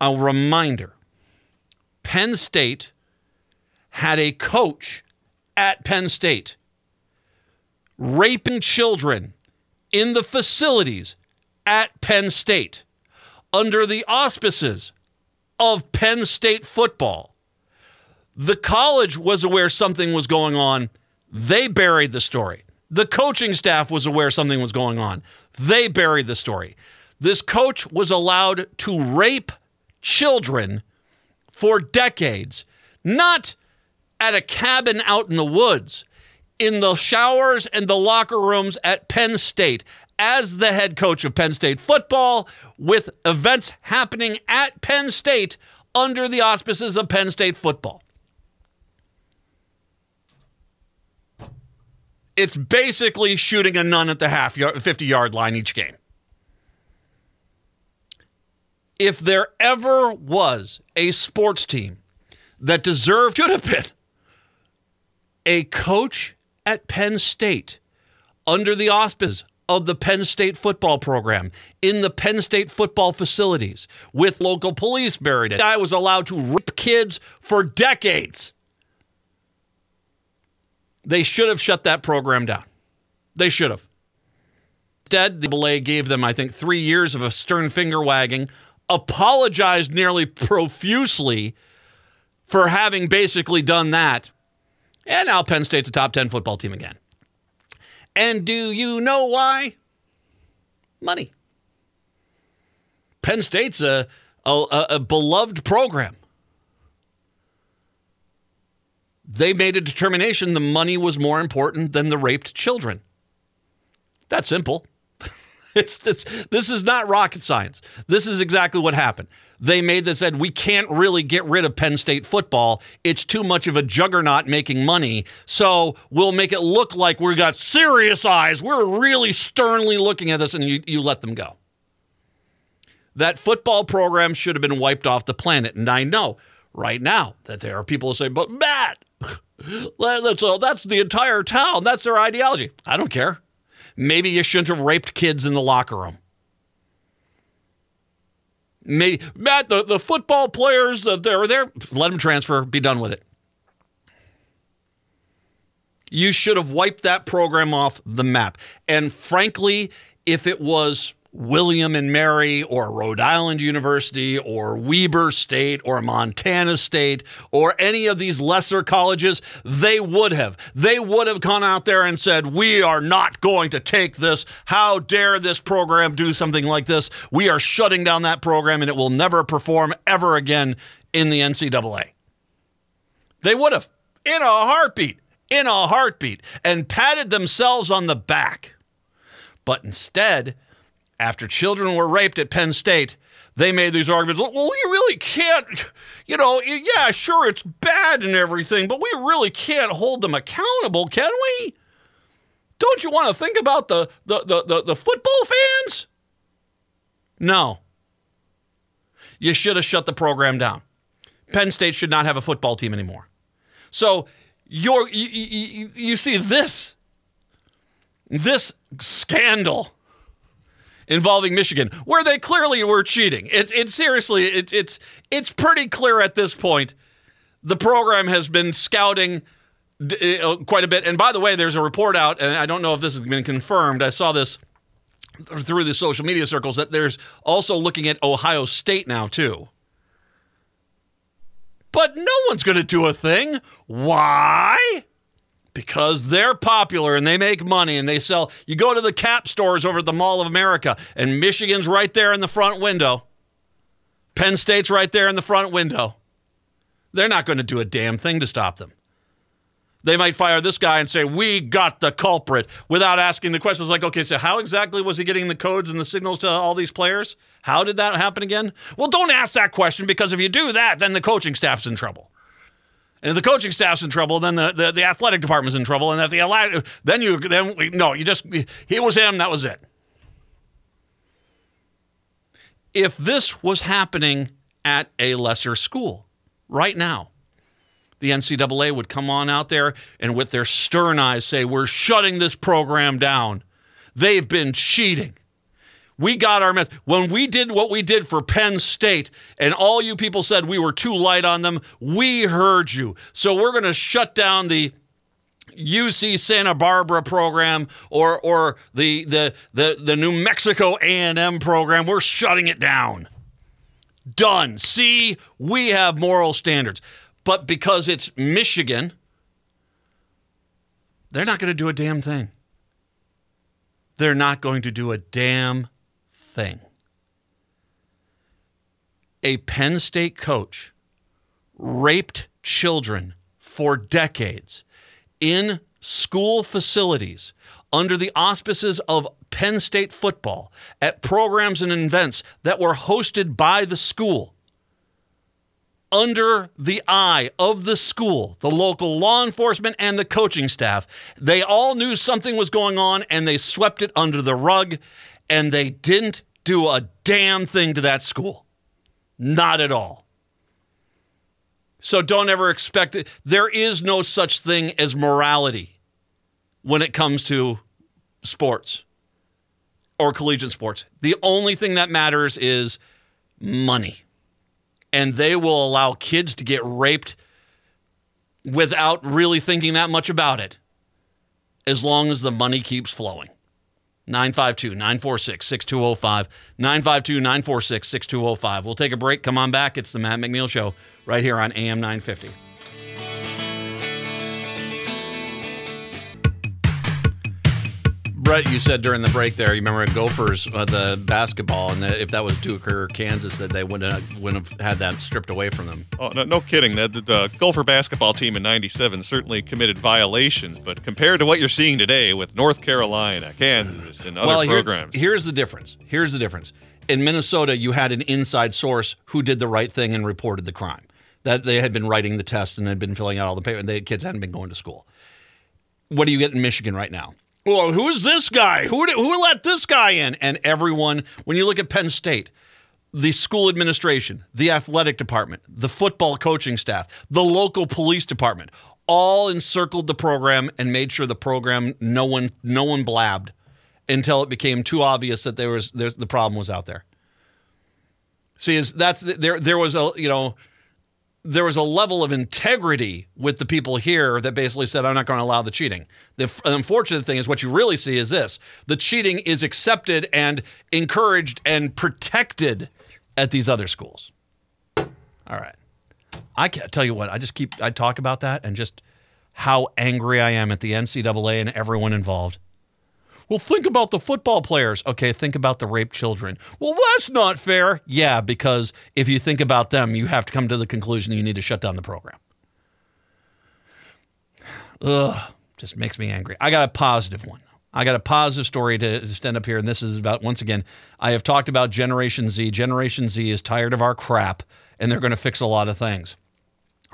A reminder Penn State had a coach at Penn State raping children in the facilities at Penn State under the auspices of Penn State football. The college was aware something was going on. They buried the story. The coaching staff was aware something was going on. They buried the story. This coach was allowed to rape children for decades, not at a cabin out in the woods, in the showers and the locker rooms at Penn State as the head coach of Penn State football, with events happening at Penn State under the auspices of Penn State football. It's basically shooting a nun at the half yard, 50 yard line each game. If there ever was a sports team that deserved, should have been, a coach at Penn State under the auspices of the Penn State football program in the Penn State football facilities with local police buried it. I was allowed to rip kids for decades. They should have shut that program down. They should have. Instead, the belay gave them, I think, three years of a stern finger wagging, apologized nearly profusely for having basically done that. And now Penn State's a top 10 football team again. And do you know why? Money. Penn State's a, a, a beloved program. They made a determination the money was more important than the raped children. That's simple. It's this this is not rocket science. This is exactly what happened. They made this said we can't really get rid of Penn State football. It's too much of a juggernaut making money. So we'll make it look like we've got serious eyes. We're really sternly looking at this and you, you let them go. That football program should have been wiped off the planet. And I know right now that there are people who say, but Matt, that's, uh, that's the entire town. That's their ideology. I don't care. Maybe you shouldn't have raped kids in the locker room. Maybe, Matt, the, the football players that they're there, let them transfer, be done with it. You should have wiped that program off the map. And frankly, if it was William and Mary or Rhode Island University or Weber State or Montana State or any of these lesser colleges, they would have. They would have gone out there and said, We are not going to take this. How dare this program do something like this? We are shutting down that program and it will never perform ever again in the NCAA. They would have, in a heartbeat, in a heartbeat, and patted themselves on the back. But instead, after children were raped at Penn State, they made these arguments. Well, we really can't, you know, yeah, sure, it's bad and everything, but we really can't hold them accountable, can we? Don't you want to think about the the the, the, the football fans? No. You should have shut the program down. Penn State should not have a football team anymore. So you're, you, you, you see this, this scandal involving Michigan, where they clearly were cheating. It's it's seriously it's it's it's pretty clear at this point. The program has been scouting d- uh, quite a bit. And by the way, there's a report out, and I don't know if this has been confirmed. I saw this through the social media circles that there's also looking at Ohio State now too. But no one's going to do a thing. Why? Because they're popular and they make money and they sell. You go to the cap stores over at the Mall of America, and Michigan's right there in the front window. Penn State's right there in the front window. They're not going to do a damn thing to stop them. They might fire this guy and say, We got the culprit without asking the questions like, okay, so how exactly was he getting the codes and the signals to all these players? How did that happen again? Well, don't ask that question because if you do that, then the coaching staff's in trouble. And the coaching staff's in trouble, then the, the, the athletic department's in trouble. And if the then you then no, you just he was him, that was it. If this was happening at a lesser school right now, the NCAA would come on out there and with their stern eyes say, We're shutting this program down. They've been cheating. We got our mess. When we did what we did for Penn State, and all you people said we were too light on them, we heard you. So we're going to shut down the UC Santa Barbara program or or the the the, the New Mexico A&M program. We're shutting it down. Done. See, we have moral standards. But because it's Michigan, they're not going to do a damn thing. They're not going to do a damn thing. A Penn State coach raped children for decades in school facilities under the auspices of Penn State football at programs and events that were hosted by the school under the eye of the school, the local law enforcement, and the coaching staff. They all knew something was going on and they swept it under the rug and they didn't do a damn thing to that school. Not at all. So don't ever expect it. There is no such thing as morality when it comes to sports or collegiate sports. The only thing that matters is money and they will allow kids to get raped without really thinking that much about it as long as the money keeps flowing. 952 946 6205. 952 946 6205. We'll take a break. Come on back. It's the Matt McNeil Show right here on AM 950. Brett, you said during the break there, you remember Gophers, uh, the basketball, and that if that was Duke or Kansas, that they wouldn't have, wouldn't have had that stripped away from them. Oh, no, no kidding. The, the, the Gopher basketball team in 97 certainly committed violations, but compared to what you're seeing today with North Carolina, Kansas, and other well, here- programs. here's the difference. Here's the difference. In Minnesota, you had an inside source who did the right thing and reported the crime. That they had been writing the test and had been filling out all the paper, and the kids hadn't been going to school. What do you get in Michigan right now? Well, who is this guy? Who did, who let this guy in? And everyone, when you look at Penn State, the school administration, the athletic department, the football coaching staff, the local police department, all encircled the program and made sure the program no one no one blabbed until it became too obvious that there was the problem was out there. See, is that's there there was a you know there was a level of integrity with the people here that basically said, I'm not going to allow the cheating. The f- unfortunate thing is what you really see is this the cheating is accepted and encouraged and protected at these other schools. All right. I can't tell you what, I just keep, I talk about that and just how angry I am at the NCAA and everyone involved. Well, think about the football players. Okay, think about the raped children. Well, that's not fair. Yeah, because if you think about them, you have to come to the conclusion you need to shut down the program. Ugh, just makes me angry. I got a positive one. I got a positive story to, to stand up here, and this is about once again. I have talked about Generation Z. Generation Z is tired of our crap, and they're going to fix a lot of things.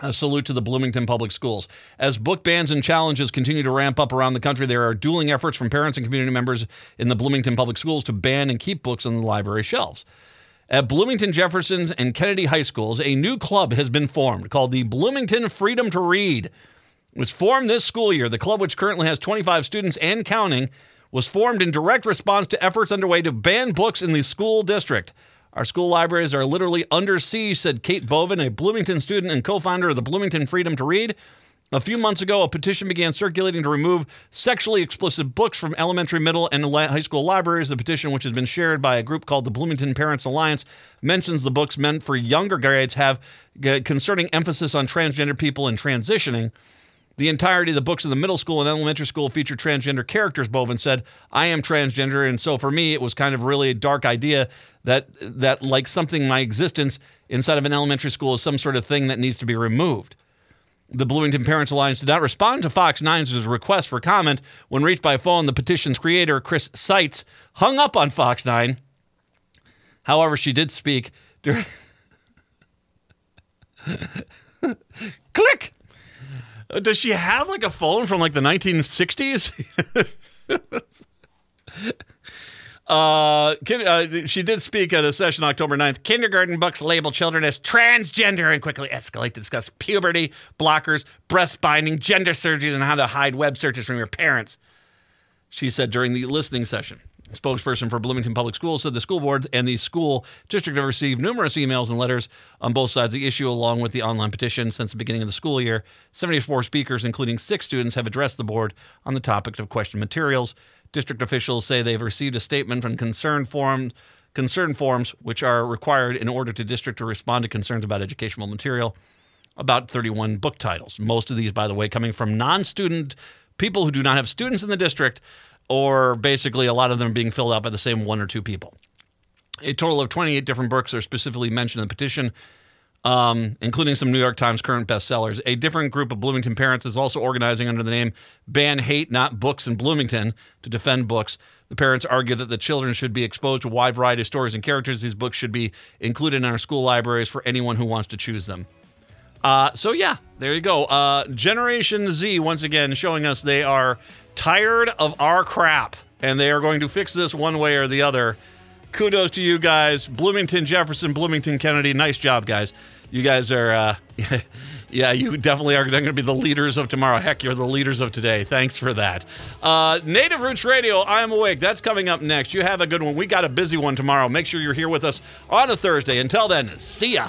A salute to the Bloomington Public Schools. As book bans and challenges continue to ramp up around the country, there are dueling efforts from parents and community members in the Bloomington Public Schools to ban and keep books on the library shelves. At Bloomington Jefferson and Kennedy High Schools, a new club has been formed called the Bloomington Freedom to Read. It was formed this school year. The club, which currently has 25 students and counting, was formed in direct response to efforts underway to ban books in the school district. Our school libraries are literally under siege, said Kate Bovin, a Bloomington student and co founder of the Bloomington Freedom to Read. A few months ago, a petition began circulating to remove sexually explicit books from elementary, middle, and high school libraries. The petition, which has been shared by a group called the Bloomington Parents Alliance, mentions the books meant for younger grades have uh, concerning emphasis on transgender people and transitioning. The entirety of the books in the middle school and elementary school feature transgender characters, Bovin said. I am transgender, and so for me, it was kind of really a dark idea that that like something my existence inside of an elementary school is some sort of thing that needs to be removed. The Bloomington Parents Alliance did not respond to Fox 9's request for comment. When reached by phone, the petition's creator, Chris Seitz, hung up on Fox 9. However, she did speak during. Click! Does she have like a phone from like the 1960s? Uh, uh, she did speak at a session October 9th. Kindergarten books label children as transgender and quickly escalate to discuss puberty, blockers, breast binding, gender surgeries, and how to hide web searches from your parents. She said during the listening session. Spokesperson for Bloomington Public Schools said the school board and the school district have received numerous emails and letters on both sides of the issue, along with the online petition since the beginning of the school year. 74 speakers, including six students, have addressed the board on the topic of question materials. District officials say they've received a statement from concerned forums, concern forms, which are required in order to district to respond to concerns about educational material. About 31 book titles. Most of these, by the way, coming from non-student people who do not have students in the district, or basically a lot of them being filled out by the same one or two people. A total of 28 different books are specifically mentioned in the petition um, including some New York Times current bestsellers. A different group of Bloomington parents is also organizing under the name Ban Hate Not Books in Bloomington to defend books. The parents argue that the children should be exposed to a wide variety of stories and characters. These books should be included in our school libraries for anyone who wants to choose them. Uh, so, yeah, there you go. Uh, Generation Z, once again, showing us they are tired of our crap and they are going to fix this one way or the other kudos to you guys. Bloomington, Jefferson, Bloomington, Kennedy. Nice job, guys. You guys are, uh, yeah, you definitely are going to be the leaders of tomorrow. Heck, you're the leaders of today. Thanks for that. Uh, Native Roots Radio, I am awake. That's coming up next. You have a good one. We got a busy one tomorrow. Make sure you're here with us on a Thursday. Until then, see ya.